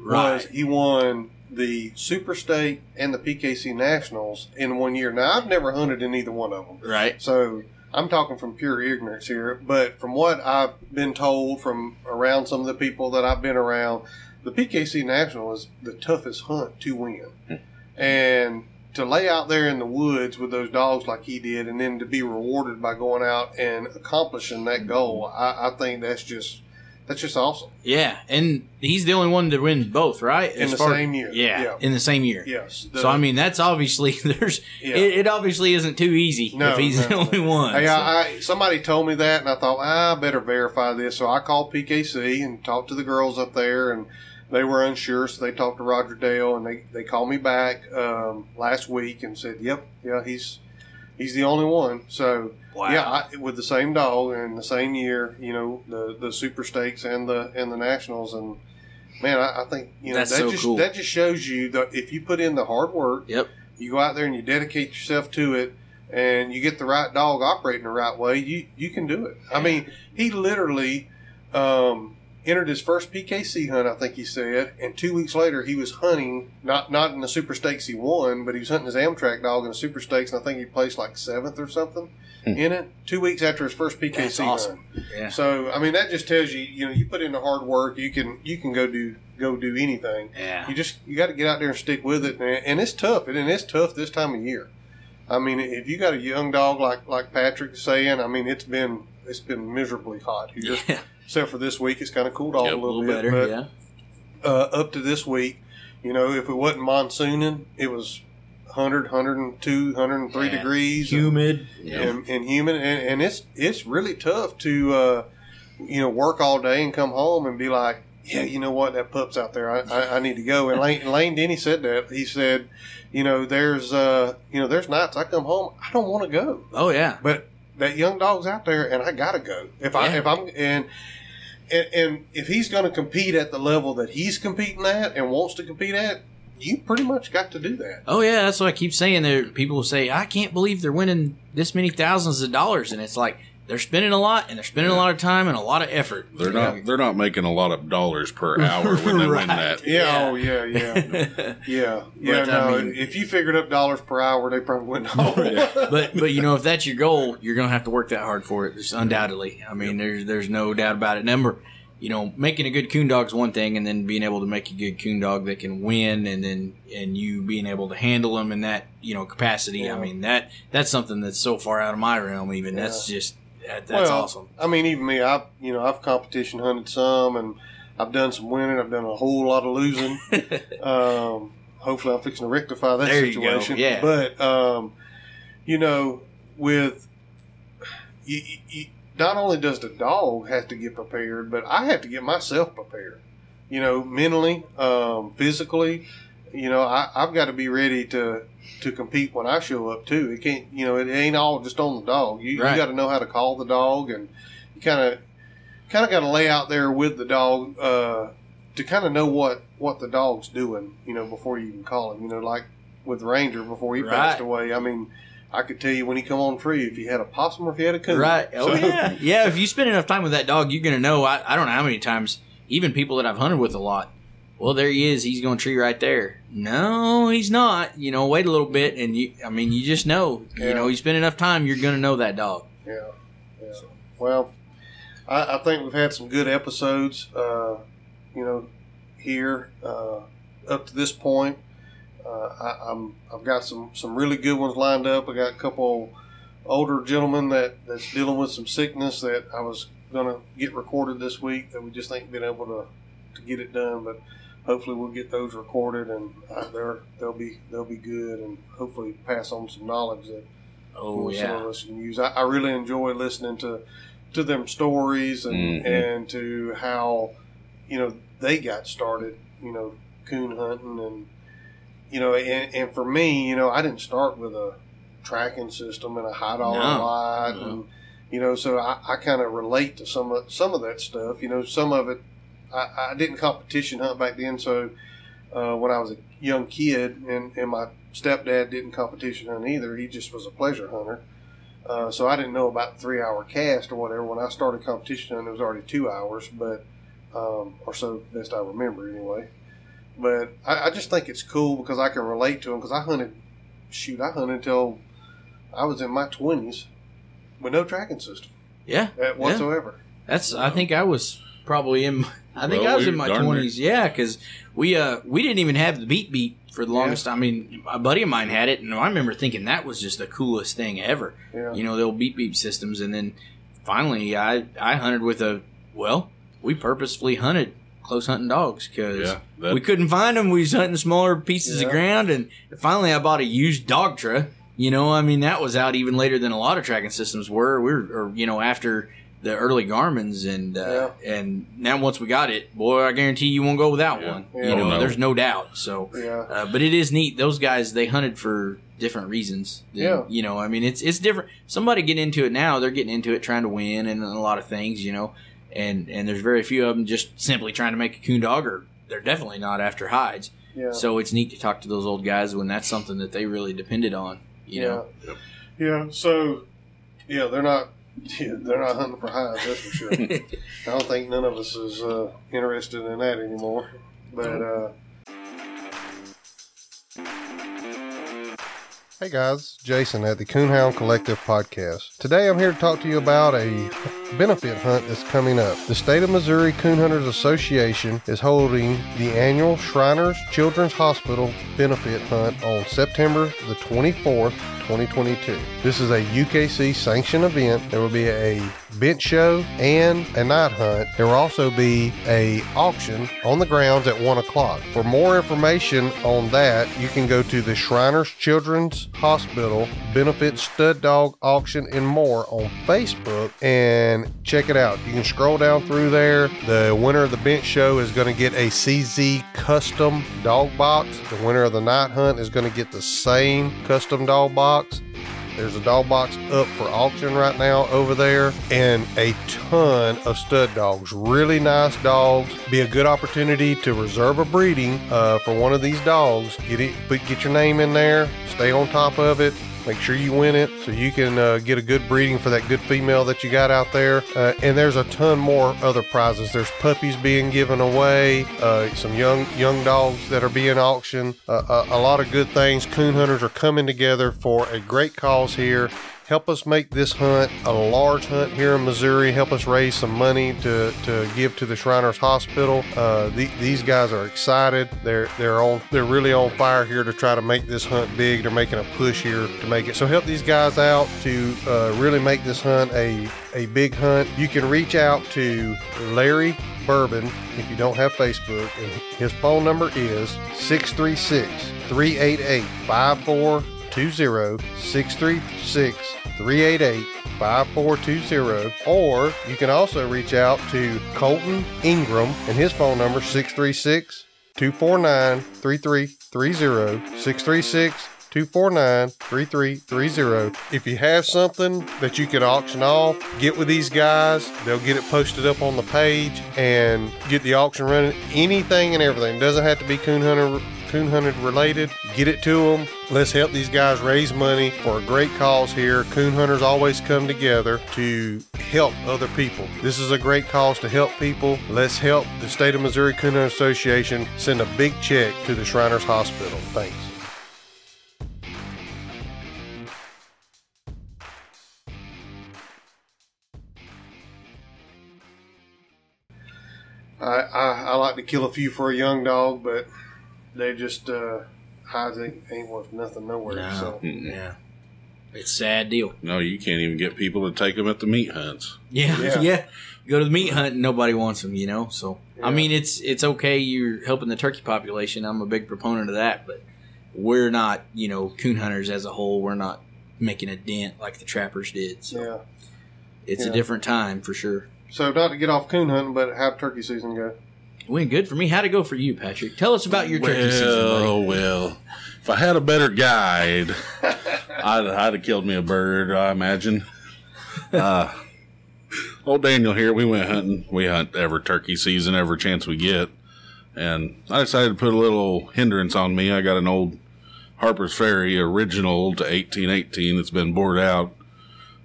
was he won the Super Stakes and the PKC Nationals in one year. Now I've never hunted in either one of them, Right. so I'm talking from pure ignorance here. But from what I've been told from around some of the people that I've been around, the PKC National is the toughest hunt to win, hmm. and to lay out there in the woods with those dogs like he did, and then to be rewarded by going out and accomplishing that goal, I, I think that's just that's just awesome. Yeah, and he's the only one to win both, right? In As the far- same year. Yeah, Yeah. in the same year. Yes. so I mean, that's obviously there's Yeah. it, it obviously isn't too easy No, if he's no, the only one. Hey, so- I, I, somebody told me that, and I thought ah, I better verify this. So I called PKC and talked to the girls up there, and they were unsure. So they talked to Roger Dale, and they, they called me back um, last week and said, "Yep, yeah, he's he's the only one." So Wow. yeah, I, with the same dog and the same year, you know, the the Super Stakes and the and the Nationals, and man, I, I think you know That's that so just cool. that just shows you that if you put in the hard work, Yep. you go out there and you dedicate yourself to it and you get the right dog operating the right way you you can do it i mean he literally um, entered his first pkc hunt i think he said and two weeks later he was hunting not not in the super stakes he won but he was hunting his amtrak dog in the super stakes and i think he placed like seventh or something hmm. in it two weeks after his first pkc That's hunt. Yeah. so i mean that just tells you you know you put in the hard work you can you can go do go do anything Yeah. you just you got to get out there and stick with it, and, and it's tough. And it's tough this time of year. I mean, if you got a young dog like like Patrick saying, I mean, it's been it's been miserably hot here. Yeah. Except for this week, it's kind of cooled off Yep, a A little, little bit. better. but yeah. uh, up to this week, you know, if it wasn't monsooning, it was 100, 102, 103 Yeah. degrees. and- Humid. and, and human, and, and it's it's really tough to uh, you know work all day and come home and be like, yeah, you know what, that pup's out there. I, I, I need to go. And Lane, Lane Denny said that. He said, you know, there's uh, you know, there's nights I come home, I don't want to go, Oh yeah. but that young dog's out there, and I gotta go. If I if I'm and. And, and if he's going to compete at the level that he's competing at and wants to compete at, you pretty much got to do that. Oh yeah, that's what I keep saying. There, people say, "I can't believe they're winning this many thousands of dollars," and it's like they're spending a lot and they're spending a lot of time and a lot of effort. They're not they're not making a lot of dollars per hour when they win Right. that. Yeah, Yeah. oh yeah, yeah. Yeah, yeah. But, I no, mean- if you figured up dollars per hour, they probably wouldn't. know. but but you know, if that's your goal, you're gonna have to work that hard for it. Just undoubtedly. I mean, there's there's no doubt about it. Number, you know, making a good coon dog is one thing, and then being able to make a good coon dog that can win, and then and you being able to handle them in that you know capacity. Yeah. I mean that that's something that's so far out of my realm. Even that's just that, that's well, awesome. I mean, even me, I've you know I've competition hunted some, and I've done some winning. I've done a whole lot of losing. um, hopefully, I'm fixing to rectify that There situation. yeah. But um, you know, with you, you, not only does the dog have to get prepared, but I have to get myself prepared. You know, mentally, um, physically. You know, I, I've got to be ready to to compete when I show up too. It can't, you know, it ain't all just on the dog. You, Right. you got to know how to call the dog, and you kind of kind of got to lay out there with the dog uh, to kind of know what what the dog's doing. You know, before you even call him. You know, like with Ranger before he passed away. I mean, I could tell you when he come on tree if he had a possum or if he had a coon. Right. Oh So- yeah. Yeah. If you spend enough time with that dog, you're gonna know. I, I don't know how many times, even people that I've hunted with a lot. Well, there he is. He's going to tree right there. No, he's not. You know, wait a little bit, and you. I mean, you just know. Yeah. You know, you spend enough time, you're gonna know that dog. Yeah, yeah. Well, I, I think we've had some good episodes. Uh, you know, here uh, up to this point, uh, I, I'm I've got some some really good ones lined up. I got a couple older gentlemen that that's dealing with some sickness that I was gonna get recorded this week that we just ain't been able to to get it done, but. Hopefully we'll get those recorded and uh, they're, they'll be they'll be good and hopefully pass on some knowledge that Oh yeah. some of us can use. I, I really enjoy listening to to them stories and Mhm. and to how you know they got started. You know, coon hunting and you know, and, and for me, you know, I didn't start with a tracking system and a high dollar No. light No. and you know, so I, I kind of relate to some of some of that stuff. You know, some of it I, I didn't competition hunt back then, so uh, when I was a young kid, and, and my stepdad didn't competition hunt either. He just was a pleasure hunter. Uh, so I didn't know about three hour cast or whatever. When I started competition hunting, it was already two hours, but um, or so best I remember anyway. But I, I just think it's cool because I can relate to them because I hunted, shoot, I hunted until I was in my twenties with no tracking system Yeah. whatsoever. That's. I think I was. Probably in. I think Well, I was we- in my twenties. Yeah, because we uh we didn't even have the beat beat for the longest time. I mean, a buddy of mine had it, and I remember thinking that was just the coolest thing ever. Yeah. You know, the old beat beat systems, and then finally, I I hunted with a well, we purposefully hunted close hunting dogs because Yeah, we couldn't find them. We was hunting smaller pieces Yeah. of ground, and finally, I bought a used Dogtra. You know, I mean, that was out even later than a lot of tracking systems were. We were, or, you know, after the early Garmin's, and uh, and now once we got it, boy, I guarantee you won't go without Yeah. one. Yeah. You know, no. there's no doubt. So, Yeah. uh, but it is neat. Those guys they hunted for different reasons. than- Yeah. you know, I mean, it's it's different. Somebody getting into it now, they're getting into it trying to win and a lot of things. You know, and and there's very few of them just simply trying to make a coon dog, or they're definitely not after hides. Yeah. So it's neat to talk to those old guys when that's something that they really depended on. You know, yeah. Yeah. So, yeah, they're not. Yeah, they're not hunting for hides. That's for sure. I don't think none of us is uh, interested in that anymore. But uh, hey guys, Jason at the Coonhound Collective podcast. Today I'm here to talk to you about a benefit hunt that's coming up. The State of Missouri Coon Hunters Association is holding the annual Shriners Children's Hospital benefit hunt on September the 24th. 2022. This is a UKC sanctioned event. There will be a bench show and a night hunt. There will also be a auction on the grounds at one o'clock. For more information on that, you can go to the Shriners Children's Hospital Benefit Stud Dog Auction and more on Facebook and check it out. You can scroll down through there. The winner of the bench show is going to get a CZ custom dog box. The winner of the night hunt is going to get the same custom dog box. There's a dog box up for auction right now over there, and a ton of stud dogs. Really nice dogs. Be a good opportunity to reserve a breeding uh, for one of these dogs. Get it, get your name in there. Stay on top of it. Make sure you win it so you can uh, get a good breeding for that good female that you got out there. Uh, and there's a ton more other prizes. There's puppies being given away, uh, some young young dogs that are being auctioned. Uh, a, a lot of good things. Coon hunters are coming together for a great cause here. Help us make this hunt a large hunt here in Missouri. Help us raise some money to, to give to the Shriners Hospital. Uh, the, these guys are excited. They're they're on they're really on fire here to try to make this hunt big. They're making a push here to make it. So help these guys out to uh, really make this hunt a a big hunt. You can reach out to Larry Bourbon if you don't have Facebook. And his phone number is 636 388 5420 636 388 5420 or you can also reach out to Colton Ingram and his phone number 636 249 3330 636 249 3330. If you have something that you can auction off, get with these guys. They'll get it posted up on the page and get the auction running. Anything and everything. Doesn't have to be coon hunter coon hunted related. Get it to them. Let's help these guys raise money for a great cause here. Coon hunters always come together to help other people. This is a great cause to help people. Let's help the State of Missouri Coon Hunter Association send a big check to the Shriners Hospital. Thanks. I, I, I like to kill a few for a young dog, but they just uh, hides ain't, ain't worth nothing nowhere. No. So yeah, it's a sad deal. No, you can't even get people to take them at the meat hunts. Yeah, Yeah. yeah. Go to the meat hunt and nobody wants them, you know. So I Yeah. mean, it's it's okay. You're helping the turkey population. I'm a big proponent of that, but we're not, you know, coon hunters as a whole. We're not making a dent like the trappers did. So yeah. it's Yeah. a different time for sure. So not to get off coon hunting, but how'd turkey season go? Went good for me. How'd it go for you, Patrick? Tell us about your turkey season. Well, well, if I had a better guide, I'd, I'd have killed me a bird, I imagine. Uh, old Daniel here, we went hunting. We hunt every turkey season, every chance we get. And I decided to put a little hindrance on me. I got an old Harper's Ferry original to 1818 that's been bored out.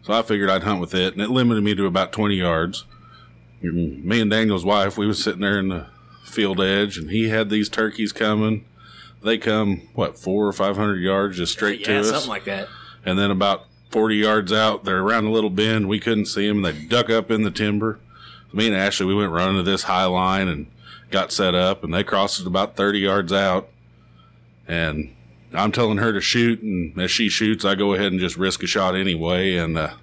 So I figured I'd hunt with it, and it limited me to about 20 yards. Me and Daniel's wife, we was sitting there in the field edge, and he had these turkeys coming. They come what four or five hundred yards just straight Yeah, to us, something like that. and then about forty yards out, they're around a little bend. We couldn't see them. They duck up in the timber. me and Ashley, we went running to this high line and got set up, and they crossed it about 30 yards out. And I'm telling her to shoot, and as she shoots, I go ahead and just risk a shot anyway. And uh,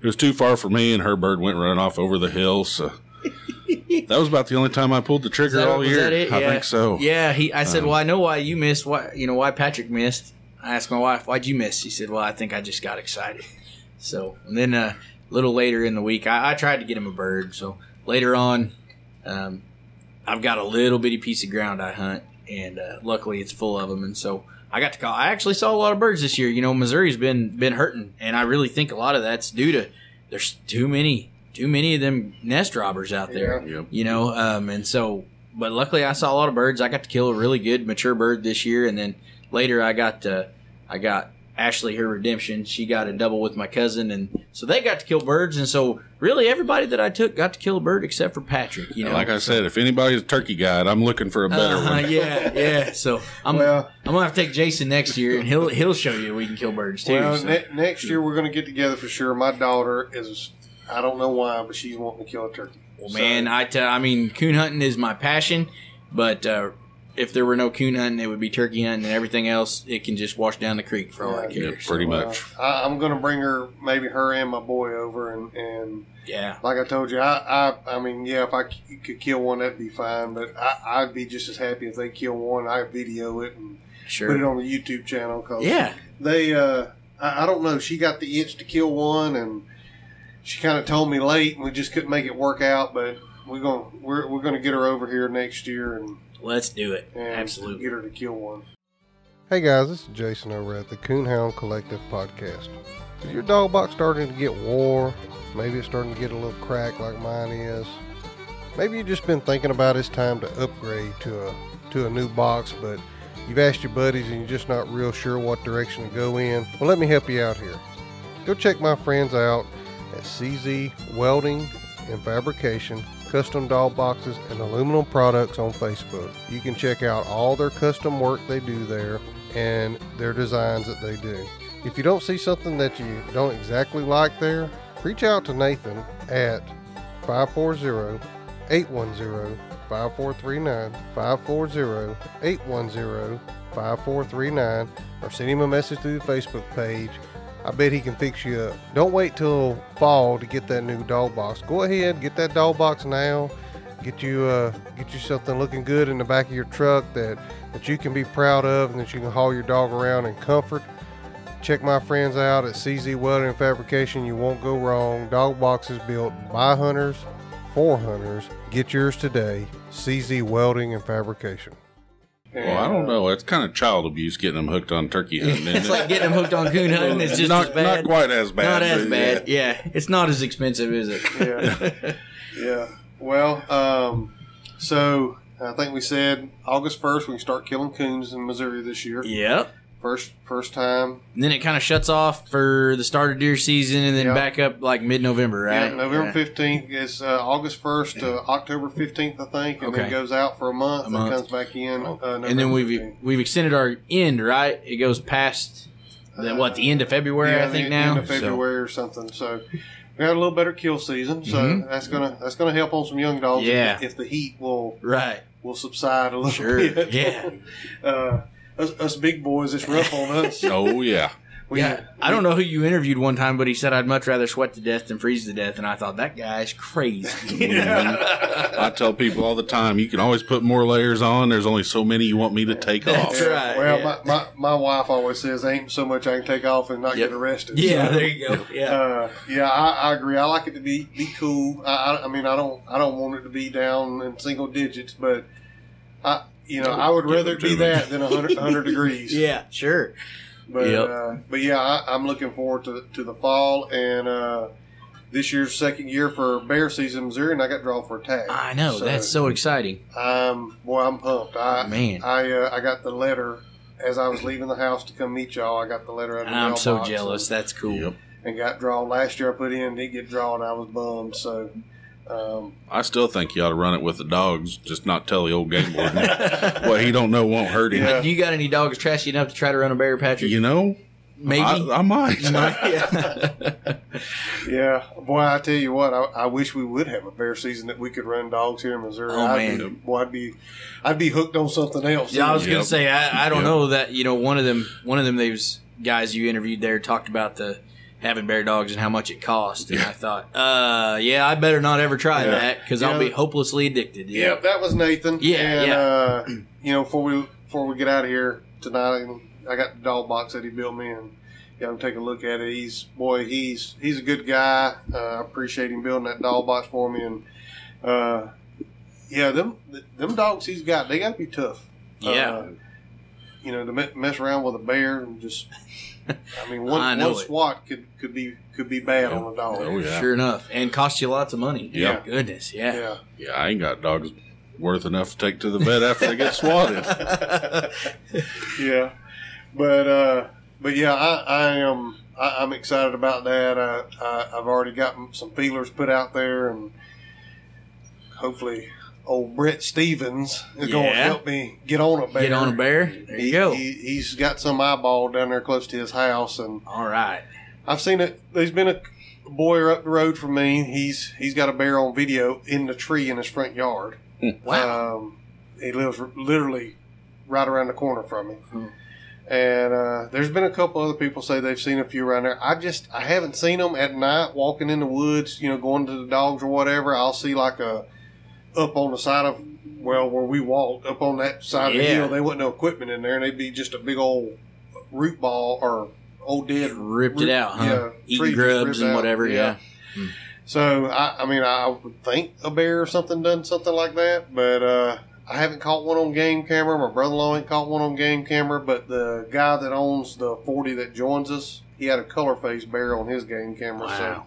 it was too far for me, and her bird went running off over the hill. So that was about the only time I pulled the trigger that- all year. I Yeah. think so. Yeah, he. I said, Um, "Well, I know why you missed. Why you know why Patrick missed?" I asked my wife, "Why'd you miss?" She said, "Well, I think I just got excited." So, and then uh, a little later in the week, I, I tried to get him a bird. So later on, um, I've got a little bitty piece of ground I hunt, and uh, luckily it's full of them. And so I got to call. I actually saw a lot of birds this year. You know, Missouri's been been hurting, and I really think a lot of that's due to there's too many too many of them nest robbers out there Yeah. Yep. you know um, and so but luckily i saw a lot of birds i got to kill a really good mature bird this year and then later i got uh, i got ashley her redemption she got a double with my cousin and so they got to kill birds and so really everybody that i took got to kill a bird except for patrick you know like I said, if anybody's a turkey guide, I'm looking for a better uh, one. yeah yeah so i'm Well- i'm gonna have to take jason next year and he'll he'll show you we can kill birds too Well, so. ne- next year we're going to get together for sure. My daughter is, I don't know why, but she's wanting to kill a turkey. Well, So- man, I tell, I mean, coon hunting is my passion, but uh, if there were no coon hunting, it would be turkey hunting and everything else. It can just wash down the creek for all I care. yeah, pretty Well, much. I, I'm going to bring her, maybe her and my boy over, and, and Yeah, like I told you, I, I, I mean, yeah, if I c- could kill one, that'd be fine. But I, I'd be just as happy if they kill one. I video it and put it on the YouTube channel. Cause Yeah, they, uh, I, I don't know. She got the itch to kill one, and she kind of told me late, and we just couldn't make it work out. But we're gonna, we're, we're gonna get her over here next year and, let's do it. and Absolutely. get her to kill one. Hey guys, this is Jason over at the Coonhound Collective Podcast. Is your dog box starting to get wore? Maybe it's starting to get a little cracked like mine is. Maybe you've just been thinking about it's time to upgrade to a to a new box, but you've asked your buddies and you're just not real sure what direction to go in. Well, let me help you out here. Go check my friends out at CZ Welding and Fabrication, custom dog boxes and aluminum products on Facebook. You can check out all their custom work they do there and their designs that they do. If you don't see something that you don't exactly like there, reach out to Nathan at 540 810 5439 540 810 5439 or send him a message through the Facebook page. I bet he can fix you up. Don't wait till fall to get that new dog box. Go ahead, get that dog box now. Get you uh, get you something looking good in the back of your truck that that you can be proud of and that you can haul your dog around in comfort. Check my friends out at CZ Welding and Fabrication. You won't go wrong. Dog boxes built by hunters for hunters. Get yours today. CZ Welding and Fabrication. Well, I don't know. It's kind of child abuse getting them hooked on turkey hunting. isn't It's like getting them hooked on coon hunting. It's just not, as bad. not quite as bad. Not as but bad. Yeah. it's not as expensive, is it? Yeah. Yeah. Well, um, so I think we said August first we can start killing coons in Missouri this year. yep. First, first time. And then it kind of shuts off for the start of deer season, and then Yeah. back up like mid-November, right? Yeah, November Yeah. fifteenth is uh, August first to October fifteenth, I think, and then Okay. it goes out for a month, A month. and comes back in. Uh, November and then we've 15th. we've extended our end, right? It goes past the, what the end of February, yeah, I think the now. end of So- February or something. So we got a little better kill season, so Mhm. that's gonna that's gonna help on some young dogs. if- Yeah. if, the heat will right. will subside a little Sure. bit. Yeah. uh, us, us big boys, it's rough on us. Oh yeah. We, yeah. I don't know who you interviewed one time, but he said I'd much rather sweat to death than freeze to death, and I thought that guy's crazy. I tell people all the time, you can always put more layers on. There's only so many you want me to take That's off. right. Well, yeah. my, my, my wife always says, "Ain't so much I can take off and not Yep. get arrested." yeah, So, there you go. Yeah. Uh, yeah, I, I agree. I like it to be be cool. I, I, I mean, I don't I don't want it to be down in single digits, but I you know I would rather it it be that than 100, 100 degrees. yeah, sure. But Yep. uh, but yeah, I, I'm looking forward to to the fall and uh, this year's second year for bear season in Missouri, and I got drawn for a tag. I know. that's so exciting. Um, boy, I'm pumped. I Man. I uh, I got the letter as I was leaving the house to come meet y'all. I got the letter out of the I'm so mailbox jealous. That's cool. Yep. And, and got drawn last year. I put in, didn't get drawn. I was bummed. So. Um, I still think you ought to run it with the dogs, just not tell the old game warden what he don't know won't hurt him. Yeah. You got any dogs trashy enough to try to run a bear, Patrick? You know, maybe. I, I might. yeah. Yeah, boy, I tell you what, I, I wish we would have a bear season that we could run dogs here in Missouri. Oh, I'd man. be, boy, I'd be, I'd be hooked on something else. Yeah, I was gonna say I, I don't Yep. know that you know one of them one of them those guys you interviewed there talked about the having bear dogs and how much it cost, and I thought, uh, yeah, I better not ever try Yeah. that because You I'll know- be hopelessly addicted. Yeah, Yep, that was Nathan. Yeah, and, yeah. Uh, you know, before we before we get out of here tonight, I got the dog box that he built me, and you know, take a look at it. He's boy, he's he's a good guy. Uh, I appreciate him building that dog box for me, and uh, yeah, them them dogs he's got, they got to be tough. Yeah. Uh, you know, to me- mess around with a bear and just. I mean, one, know one swat could, could be could be bad on a dog. Oh, yeah. sure enough, and cost you lots of money. Yeah. goodness, yeah. yeah. Yeah, I ain't got dogs worth enough to take to the vet after they get swatted. yeah, but uh, but yeah, I, I am I, I'm excited about that. I, I I've already got some feelers put out there, and hopefully, old Brett Stevens is going to help me get on a bear. Get on a bear. There you He, go. He, he's got some eyeball down there close to his house, and All right. I've seen it. There's been a boy up the road from me. He's he's got a bear on video in the tree in his front yard. Wow. Um, he lives literally right around the corner from me. Hmm. And uh, there's been a couple other people say they've seen a few around there. I just I haven't seen them at night walking in the woods. You know, going to the dogs or whatever. I'll see like a up on the side of well where we walked up on that side of the hill. There wasn't no equipment in there, and they'd be just a big old root ball or old dead Ripped it out, huh? Yeah, Eating grubs and out. whatever. Yeah. So I, I mean, I would think a bear or something done something like that, but uh, I haven't caught one on game camera. My brother-in-law ain't caught one on game camera, but the guy that owns the forty that joins us, he had a color face bear on his game camera. Wow. So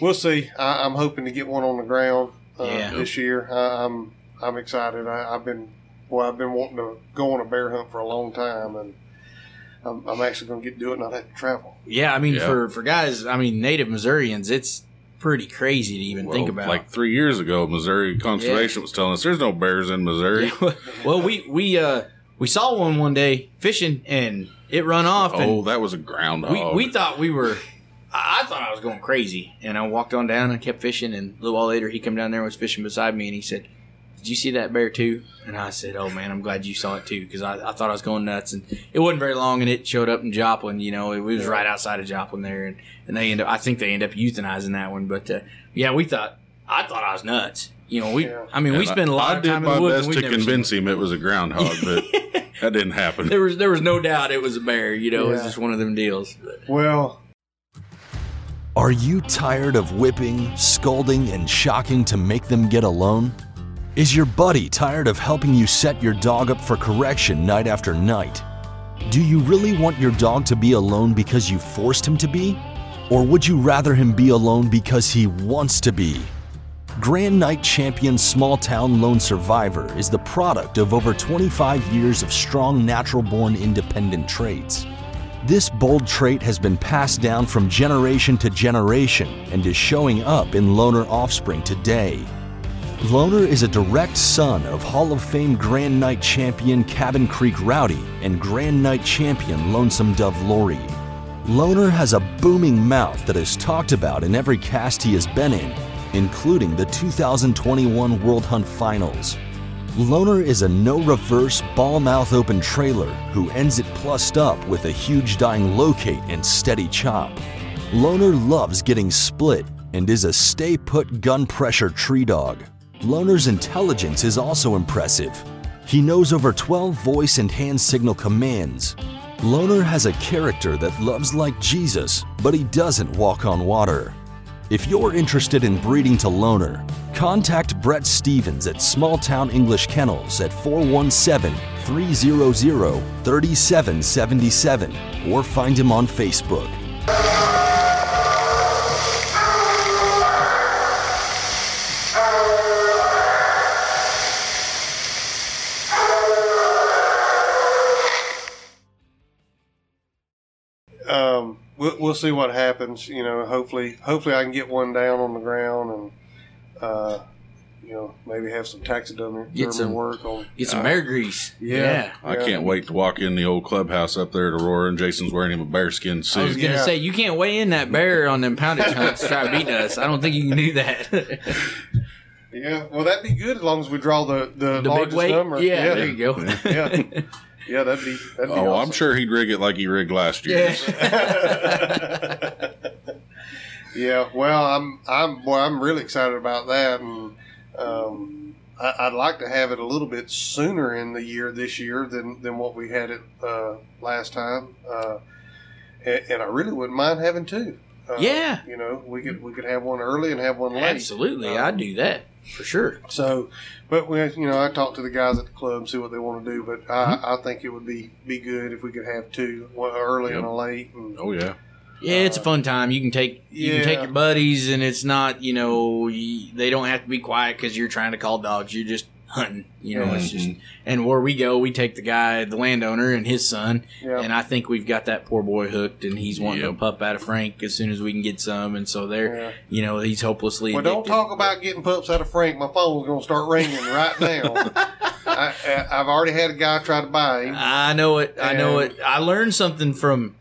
we'll see. I, I'm hoping to get one on the ground uh, Yeah. this year. I, I'm I'm excited. I, I've been boy, I've been wanting to go on a bear hunt for a long time, and I'm, I'm actually going to get to do it, and not have to travel. Yeah, I mean, Yeah. for for guys, I mean, native Missourians, it's pretty crazy to even think about. Like three years ago, Missouri Conservation was telling us there's no bears in Missouri. Yeah, well, we we uh we saw one one day fishing and it run off Oh, and that was a groundhog. we, we thought we were. I I thought I was going crazy, and I walked on down and kept fishing. And a little while later, he come down there and was fishing beside me, and he said, "Did you see that bear too?" And I said, "Oh man, I'm glad you saw it too, because I, I thought I was going nuts." And it wasn't very long, and it showed up in Joplin. You know, it was right outside of Joplin there, and, and they end up. I think they end up euthanizing that one, but uh, yeah, we thought. I thought I was nuts. You know, we. Yeah. I mean, we And spent a lot I of did time in my the woods. best and to we've convince him it was a groundhog, but that didn't happen. there was there was no doubt it was a bear. You know, it was just one of them deals. Well, Are you tired of whipping, scolding, and shocking to make them get alone? Is your buddy tired of helping you set your dog up for correction night after night? Do you really want your dog to be alone because you forced him to be? Or would you rather him be alone because he wants to be? Grand Night Champion Small Town Lone Survivor is the product of over 25 years of strong natural born independent traits. This bold trait has been passed down from generation to generation and is showing up in loner offspring today. Loner is a direct son of Hall of Fame Grand Night champion Cabin Creek Rowdy and Grand Night champion Lonesome Dove Lori. Loner has a booming mouth that is talked about in every cast he has been in, including the 2021 World Hunt Finals. Loner is a no reverse ball mouth open trailer who ends it plussed up with a huge dying locate and steady chop. Loner loves getting split and is a stay put gun pressure tree dog. Loner's intelligence is also impressive. He knows over 12 voice and hand signal commands. Loner has a character that loves like Jesus, but he doesn't walk on water. If you're interested in breeding to loner, contact Brett Stevens at Small Town English Kennels at 417 300 3777 or find him on Facebook. We'll, we'll see what happens. You know, hopefully, hopefully I can get one down on the ground, and uh, you know, maybe have some taxidermy Get some- work on. Get some bear grease. Yeah. I Yeah. can't wait to walk in the old clubhouse up there at Aurora, and Jason's wearing him a bearskin suit. I was gonna Yeah. say you can't weigh in that bear on them poundage hunts to try beating us. I don't think you can do that. Yeah, well, that'd be good as long as we draw the the, the big largest weight. number. Yeah, there you go. yeah, yeah. That'd be. That'd be Oh, I'm sure he'd rig it like he rigged last year. Yeah. yeah, well, I'm I'm well, I'm really excited about that, and um, I, I'd like to have it a little bit sooner in the year this year than than what we had it uh, last time, uh, and, and I really wouldn't mind having two. Uh, Yeah. you know, we could we could have one early and have one late. Absolutely, I'd do that for sure. So, but we, you know, I talked to the guys at the club see what they want to do. But I, mm-hmm. I think it would be be good if we could have two, one early and a late. And, Oh yeah. Yeah, it's a fun time. You can take you can take your buddies, and it's not you know you, they don't have to be quiet because you're trying to call dogs. You're just hunting. You know, it's just mm-hmm. and where we go, we take the guy, the landowner, and his son, Yeah. and I think we've got that poor boy hooked, and he's wanting Yep. a pup out of Frank as soon as we can get some, and so they're Yeah. you know he's hopelessly. Well, don't talk about getting pups out of Frank. My phone's going to start ringing right now. I, I- I've already had a guy try to buy him. I know it. I know it. I learned something from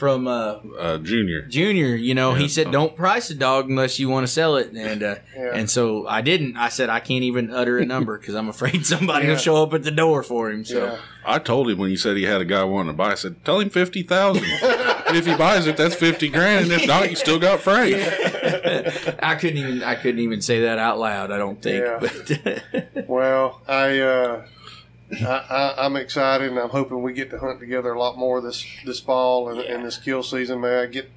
from uh, Uh, junior. Junior. You know, he said don't price a dog unless you want to sell it, and uh, Yeah. and so I didn't. I said I can't even utter a number because I'm afraid somebody Yeah. will show up at the door for him. So Yeah. I told him when he said he had a guy wanting to buy. I said, "Tell him fifty thousand. and if he buys it, that's fifty grand. And if not, you still got Frank." I couldn't even I couldn't even say that out loud. I don't think. Yeah. But Well, I, uh, I, I I'm excited, and I'm hoping we get to hunt together a lot more this this fall and, and this kill season. May I get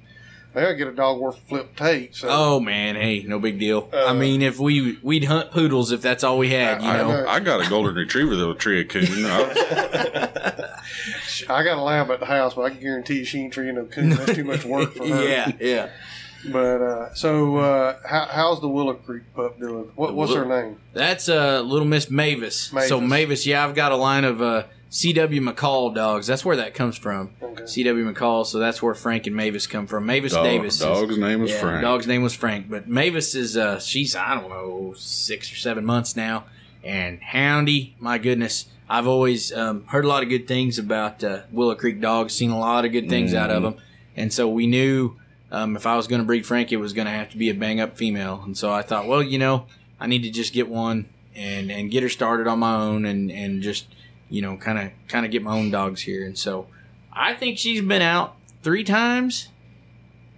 may I get a dog worth flip tape? So oh man, hey, no big deal. I Uh, mean, if we we'd hunt poodles if that's all we had, you I, know. I got a golden retriever that'll tree a coon. I, I got a lab at the house, but I can guarantee you she ain't treeing no coon. That's too much work for her. yeah, yeah. But uh, so, uh, how, how's the Willow Creek pup doing? What, The what's her name? That's uh, little Miss Mavis. So Mavis. Mavis, yeah, I've got a line of uh, C.W. McCall dogs. That's where that comes from. Okay. C.W. McCall. So that's where Frank and Mavis come from. Mavis dog, Davis. is- dog's name was yeah, Frank. dog's name was Frank, but Mavis is uh, she's I don't know six or seven months now, and Houndy, my goodness. I've always um, heard a lot of good things about uh, Willow Creek dogs, seen a lot of good things out of them, and so we knew um, if I was going to breed Frank, it was going to have to be a bang up female. And so I thought, well, you know, I need to just get one and and get her started on my own, and and just you know, kind of kind of get my own dogs here. And so I think she's been out three times,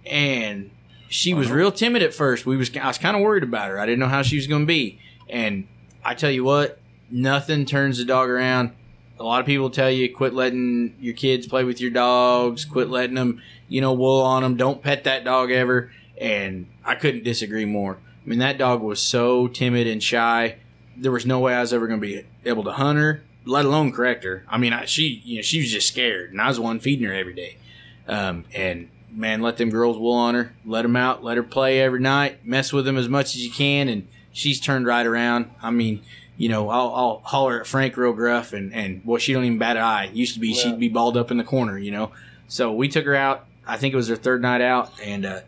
and she was real timid at first. We was I was kind of worried about her. I didn't know how she was going to be, and I tell you what, nothing turns the dog around. A lot of people tell you quit letting your kids play with your dogs, quit letting them, you know, wool on them. Don't pet that dog ever. And I couldn't disagree more. I mean, that dog was so timid and shy. There was no way I was ever going to be able to hunt her, let alone correct her. I mean, I, she, you know, she was just scared, and I was the one feeding her every day. Um, and man, let them girls wool on her, let them out, let her play every night, mess with them as much as you can, and she's turned right around. I mean, you know, I'll, I'll holler at Frank real gruff, and and well, she don't even bat an eye. Used to be Yeah. she'd be balled up in the corner, you know. So we took her out. I think it was her third night out, and uh,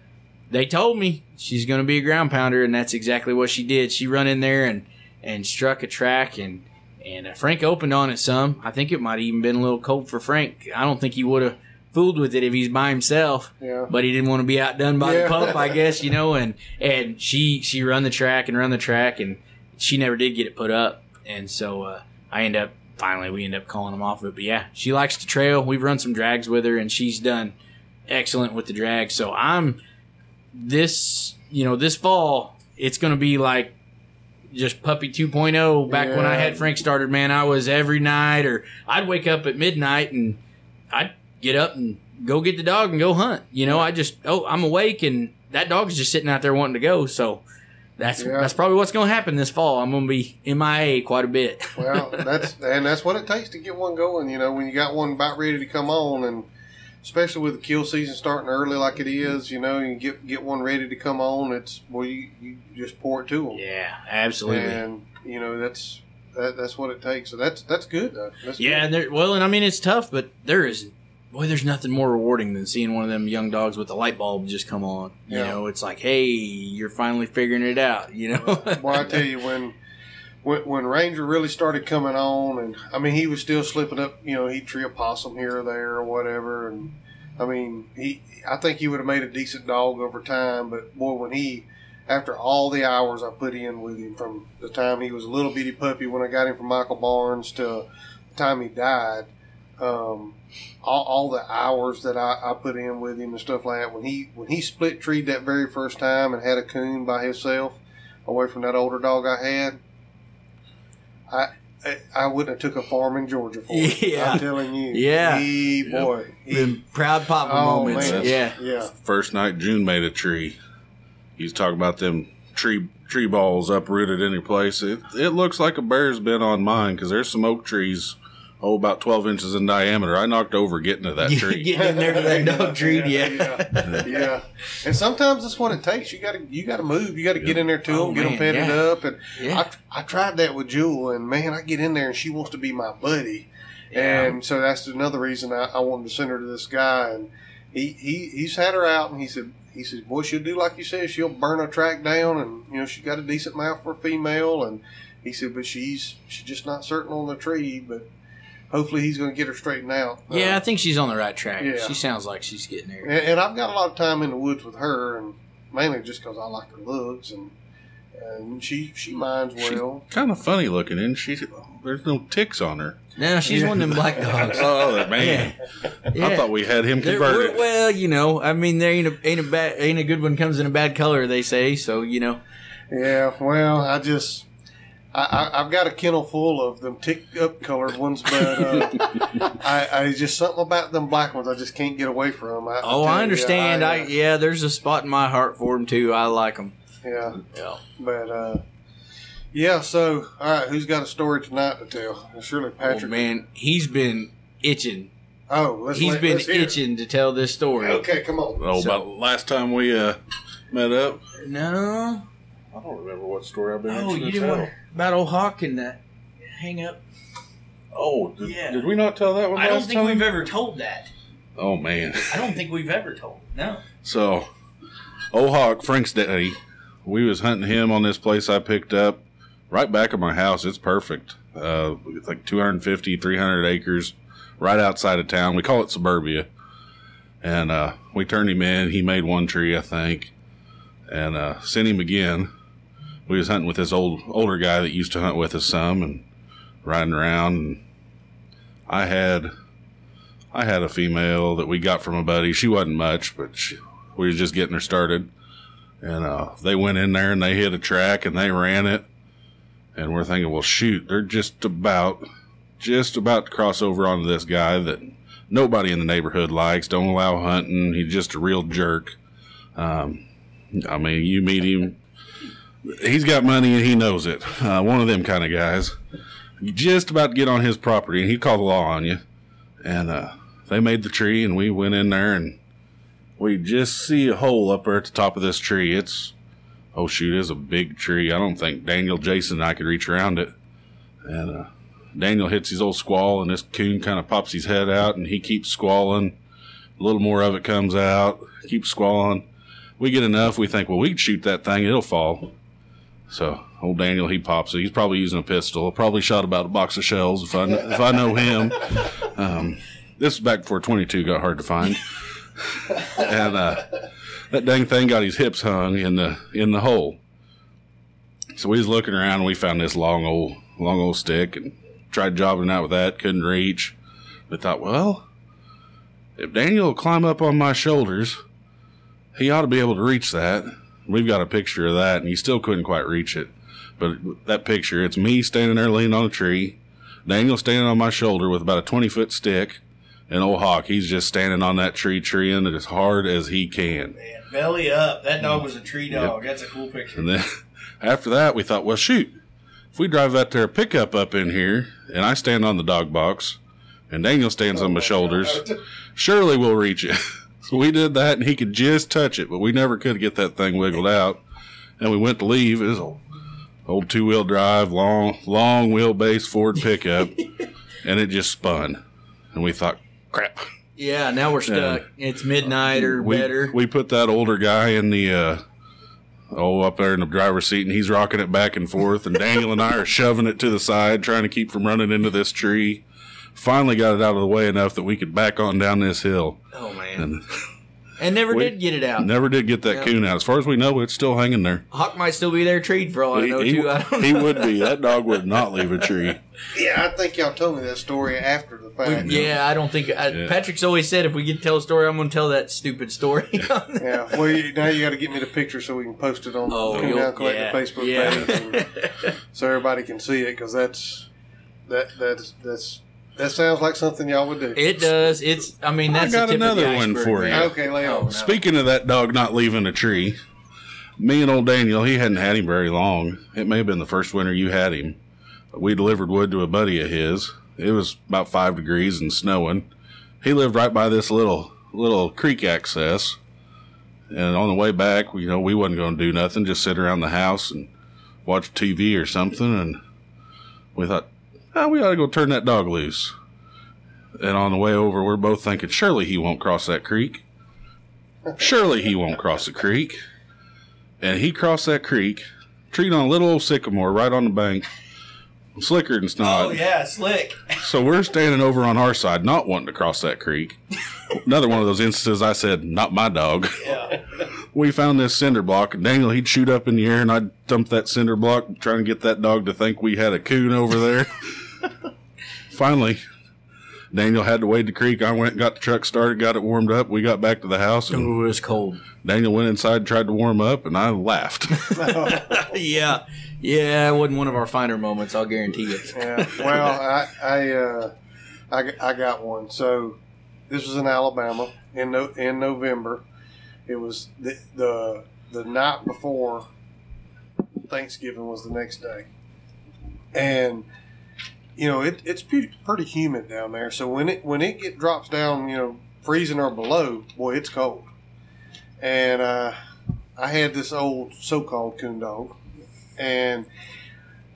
they told me she's going to be a ground pounder, and that's exactly what she did. She run in there and and struck a track, and and uh, Frank opened on it some. I think it might have even been a little cold for Frank. I don't think he would have fooled with it if he's by himself Yeah. but he didn't want to be outdone by Yeah. the pup, I guess, you know. And and she she run the track and run the track, and she never did get it put up. And so uh, I end up finally we end up calling them off of it. But yeah, she likes to trail. We've run some drags with her, and she's done excellent with the drag. So I'm this you know this fall it's going to be like just puppy 2.0 back when I had Frank started man I was every night or I'd wake up at midnight and I'd get up and go get the dog and go hunt you know I just oh I'm awake and that dog's just sitting out there wanting to go so that's Yeah. that's probably what's going to happen this fall I'm going to be MIA quite a bit Well, that's and that's what it takes to get one going. You know, when you got one about ready to come on, and especially with the kill season starting early like it is, you know, you get get one ready to come on. It's well, you, you just pour it to them, yeah absolutely and you know that's that, that's what it takes. So that's that's good. Though. That's Yeah, good. and well, and I mean it's tough, but there is, boy, there's nothing more rewarding than seeing one of them young dogs with the light bulb just come on. You Yeah. know, it's like, hey, you're finally figuring it out. You know, Well, I tell you when when, when Ranger really started coming on, and I mean, he was still slipping up. You know, he'd tree a possum here or there or whatever, and I mean, he. I think he would have made a decent dog over time, but boy, when he, after all the hours I put in with him from the time he was a little bitty puppy when I got him from Michael Barnes to the time he died, um, all, all the hours that I, I put in with him and stuff like that. When he when he split treed that very first time and had a coon by himself away from that older dog I had, I I, I wouldn't have took a farm in Georgia for it. Yeah. I'm telling you. Yeah. He, boy. He, proud papa oh, moments. man. Yeah. Yeah. First night June made a tree. He's talking about them tree tree balls uprooted in your place. It it looks like a bear's been on mine because there's some oak trees, oh about twelve inches in diameter. I knocked over getting to that tree. Getting in there to that dog treat. Yeah. yeah, yeah. And sometimes that's what it takes. You got to you got to move. You got to get in there to them, Oh, get them man, petted yeah. up. And Yeah. I I tried that with Jewel, and man, I get in there and she wants to be my buddy. Yeah. And so that's another reason I, I wanted to send her to this guy. And he, he he's had her out, and he said he said, "Boy, she'll do like you said. She'll burn a track down, and you know she's got a decent mouth for a female." And he said, "But she's she's just not certain on the tree, but." Hopefully he's going to get her straightened out. Yeah, I Uh, think she's on the right track. Yeah. She sounds like she's getting there. and, and I've got a lot of time in the woods with her, and mainly just because I like her looks, and and she she minds She's well. kind of funny looking, and she there's no ticks on her. No, she's one of them black dogs. Oh man, Yeah. I thought we had him They're- converted. well, you know, I mean, there ain't a ain't a bad ain't a good one comes in a bad color. They say so. You know, Yeah, well, I just I, I I've got a kennel full of them ticked up colored ones, but uh, I, I just something about them black ones I just can't get away from. I, oh, tell I you, understand. I, uh, yeah, there's a spot in my heart for them too. I like them. yeah, Yeah. but uh, yeah. So all right, who's got a story tonight to tell? Surely Oh Patrick. man, he's been itching. Oh, let's He's let- been let's hear itching to tell this story. Okay, come on. Oh, So- about last time we uh, met up. No. I don't remember what story I've been Oh, you didn't want about old Hawk and that hang up. Oh, did, Yeah. did we not tell that one I don't think time? we've ever told that. Oh man. I don't think we've ever told. No. So, old Hawk, Frank's daddy, we was hunting him on this place I picked up right back of my house. It's perfect. Uh, it's like 250, 300 acres right outside of town. We call it suburbia. And uh, we turned him in. He made one tree, I think, and uh, sent him again. We was hunting with this old older guy that used to hunt with us some and riding around. And I had I had a female that we got from a buddy. She wasn't much, but she, we was just getting her started. And uh, they went in there and they hit a track and they ran it. And we're thinking, well, shoot, they're just about, just about to cross over onto this guy that nobody in the neighborhood likes. Don't allow hunting. He's just a real jerk. Um, I mean, you meet him, he's got money and he knows it. Uh, one of them kind of guys. Just about to get on his property and he'd call the law on you. And uh, they made the tree, and we went in there, and we just see a hole up there at the top of this tree. It's oh shoot, it's a big tree. I don't think Daniel, Jason, and I could reach around it. And uh, Daniel hits his old squall, and this coon kind of pops his head out, and he keeps squalling. A little more of it comes out, keeps squalling. We get enough. We think, well, we can shoot that thing; it'll fall. So old Daniel, he pops it. He's probably using a pistol. Probably shot about a box of shells if I if I know him. Um, this is back before 22 got hard to find, and uh, that dang thing got his hips hung in the in the hole. So we was looking around and we found this long old long old stick and tried jobbing out with that. Couldn't reach. We thought, well, if Daniel will climb up on my shoulders, he ought to be able to reach that. We've got a picture of that, and he still couldn't quite reach it. But that picture, it's me standing there leaning on a tree, Daniel standing on my shoulder with about a 20 foot stick, and old Hawk, he's just standing on that tree, treeing it as hard as he can. Man, belly up. That dog was a tree dog. That's a cool picture. And then after that, we thought, well, shoot, if we drive that there pickup up in here, and I stand on the dog box, and Daniel stands on my oh shoulders, surely we'll reach it. so we did that, and he could just touch it, but we never could get that thing wiggled out. And we went to leave. It was a old two wheel drive, long, long wheelbase Ford pickup, and it just spun. And we thought, crap. Yeah, now we're stuck. It's midnight or we, better. We put that older guy in the uh, oh up there in the driver's seat, and he's rocking it back and forth, and Daniel and I are shoving it to the side, trying to keep from running into this tree. Finally, got it out of the way enough that we could back on down this hill, Oh man. and And never did get it out. never did get that Yeah. coon out. As far as we know, it's still hanging there. Hawk might still be there treed for all I He, know he- too. I don't he know. would be. That dog would not leave a tree. Yeah, I think y'all told me that story after the fact. Yeah, I don't think I, Yeah. Patrick's always said if we get to tell a story, I'm going to tell that stupid story. Yeah. Well, you, now you got to get me the picture so we can post it on Oh, the Coonhound Collective yeah, Facebook yeah. page, and so everybody can see it because that's that that's that's that sounds like something y'all would do. it does. It's. I mean, I got the tip another of the one for you. okay, lay on. Speaking of that dog not leaving a tree, me and old Daniel, he hadn't had him very long. It may have been the first winter you had him. We delivered wood to a buddy of his. It was about five degrees and snowing. He lived right by this little little creek access. And on the way back, you know, we wasn't going to do nothing, just sit around the house and watch TV or something. And we thought, oh, we ought to go turn that dog loose. And on the way over, we're both thinking, surely he won't cross that creek. Surely he won't cross the creek. And he crossed that creek, treed on a little old sycamore right on the bank, slicker than snot. Oh yeah, slick. So we're standing over on our side, not wanting to cross that creek. Another one of those instances I said, not my dog. Yeah. We found this cinder block, and Daniel, he'd shoot up in the air, and I'd dump that cinder block, trying to get that dog to think we had a coon over there. Finally, Daniel had to wade the creek. I went and got the truck started, got it warmed up. We got back to the house, and Ooh, it was cold. Daniel went inside and tried to warm up, and I laughed. yeah, yeah. It wasn't one of our finer moments. I'll guarantee it. Yeah. Well, I I, uh, I g- I got one. So this was in Alabama in no, in November. It was the, the the night before Thanksgiving was the next day, and you know it, it's pretty pretty humid down there. So when it when it get drops down, you know, freezing or below, boy, it's cold. And uh, I had this old so-called coon dog, and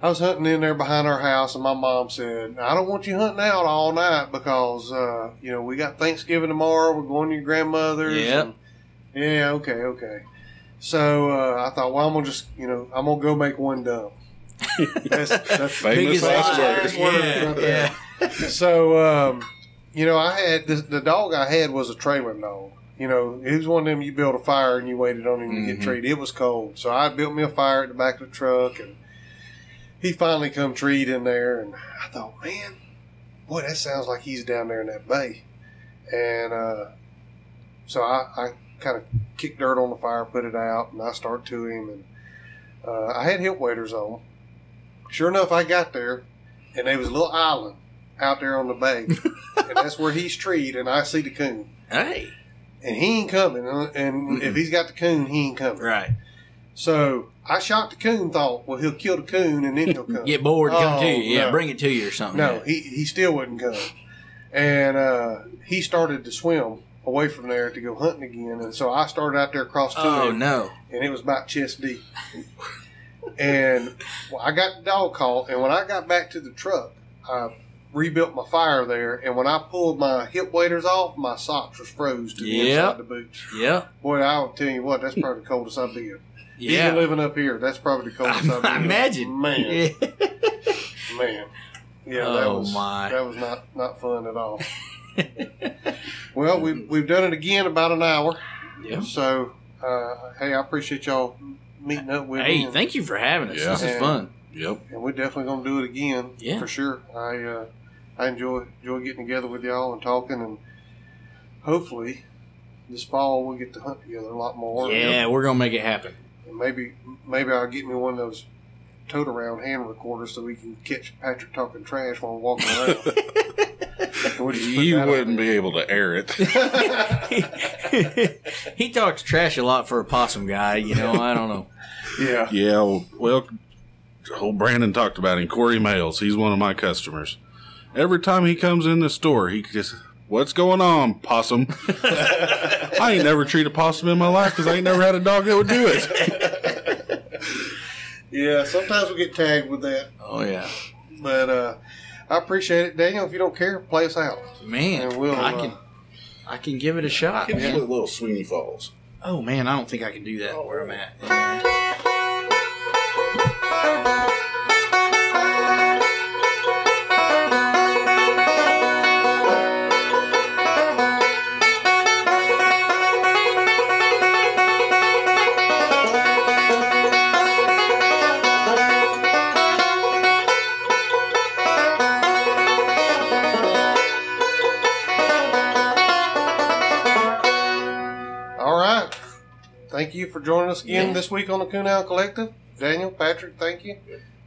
I was hunting in there behind our house, and my mom said, "I don't want you hunting out all night because uh, you know we got Thanksgiving tomorrow. We're going to your grandmother's." Yep. and- yeah. Okay. Okay. So uh, I thought, well, I'm gonna just you know I'm gonna go make one dump. That's, that's Famous last lie. words. Yeah, right there. yeah. So, um, you know, I had the, the dog I had was a trailer dog. You know, it was one of them you build a fire and you waited on him to get Mhm. treated. It was cold, so I built me a fire at the back of the truck, and he finally come treed in there, and I thought, man, boy, that sounds like he's down there in that bay, and uh, so I, I kind of kicked dirt on the fire, put it out, and I start to him, and uh, I had hip waders on. Sure enough, I got there, and there was a little island out there on the bay, and that's where he's treed, and I see the coon, Hey. and he ain't coming, and if he's got the coon, he ain't coming. Right. So I shot the coon, thought, well, he'll kill the coon, and then he'll come. Get bored, come Oh, to you. Yeah, no. bring it to you or something. No, he, he still wouldn't come. And uh, he started to swim away from there to go hunting again. And so I started out there across to Oh him, no. and it was about chest deep. And well, I got the dog call. and when I got back to the truck, I rebuilt my fire there. And when I pulled my hip waders off, my socks was froze to the Yep. inside the boots. Yeah. Boy, I'll tell you what, that's probably the coldest I've been. Even Yeah. living up here, that's probably the coldest I've been. I imagine. Man, Yeah. man. Yeah, that Oh, was my. that was not not fun at all. well, we've we've done it again about an hour. Yeah. So, uh, hey, I appreciate y'all meeting up with me. Hey, and, thank you for having us. Yeah. This is fun. Yep. and we're definitely gonna do it again. Yeah. for sure. I uh, I enjoy enjoy getting together with y'all and talking, and hopefully this fall we'll get to hunt together a lot more. Yeah, we're gonna make it happen. And maybe maybe I'll get me one of those tote around hand recorders so we can catch Patrick talking trash while we're walking around. And we'll You wouldn't be able to air it. he talks trash a lot for a possum guy. You know, I don't know. Yeah. Yeah, well, old Brandon talked about him. Corey Males, he's one of my customers. Every time he comes in the store, he just, what's going on, possum? I ain't never treated a possum in my life because I ain't never had a dog that would do it. Yeah, sometimes we get tagged with that. Oh yeah, But uh, I appreciate it. Daniel, if you don't care, play us out. man. We'll, I uh, can, I can give it a shot. Give us a little Sweeney Falls. Oh man, I don't think I can do that where I'm at. Yeah. Thank you for joining us again this week on the Coonhound Collective. Daniel, Patrick, thank you.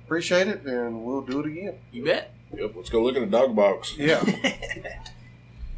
Appreciate it, and we'll do it again. You bet. Yep, let's go look at the dog box. Yeah.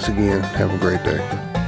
Thanks again. Have a great day.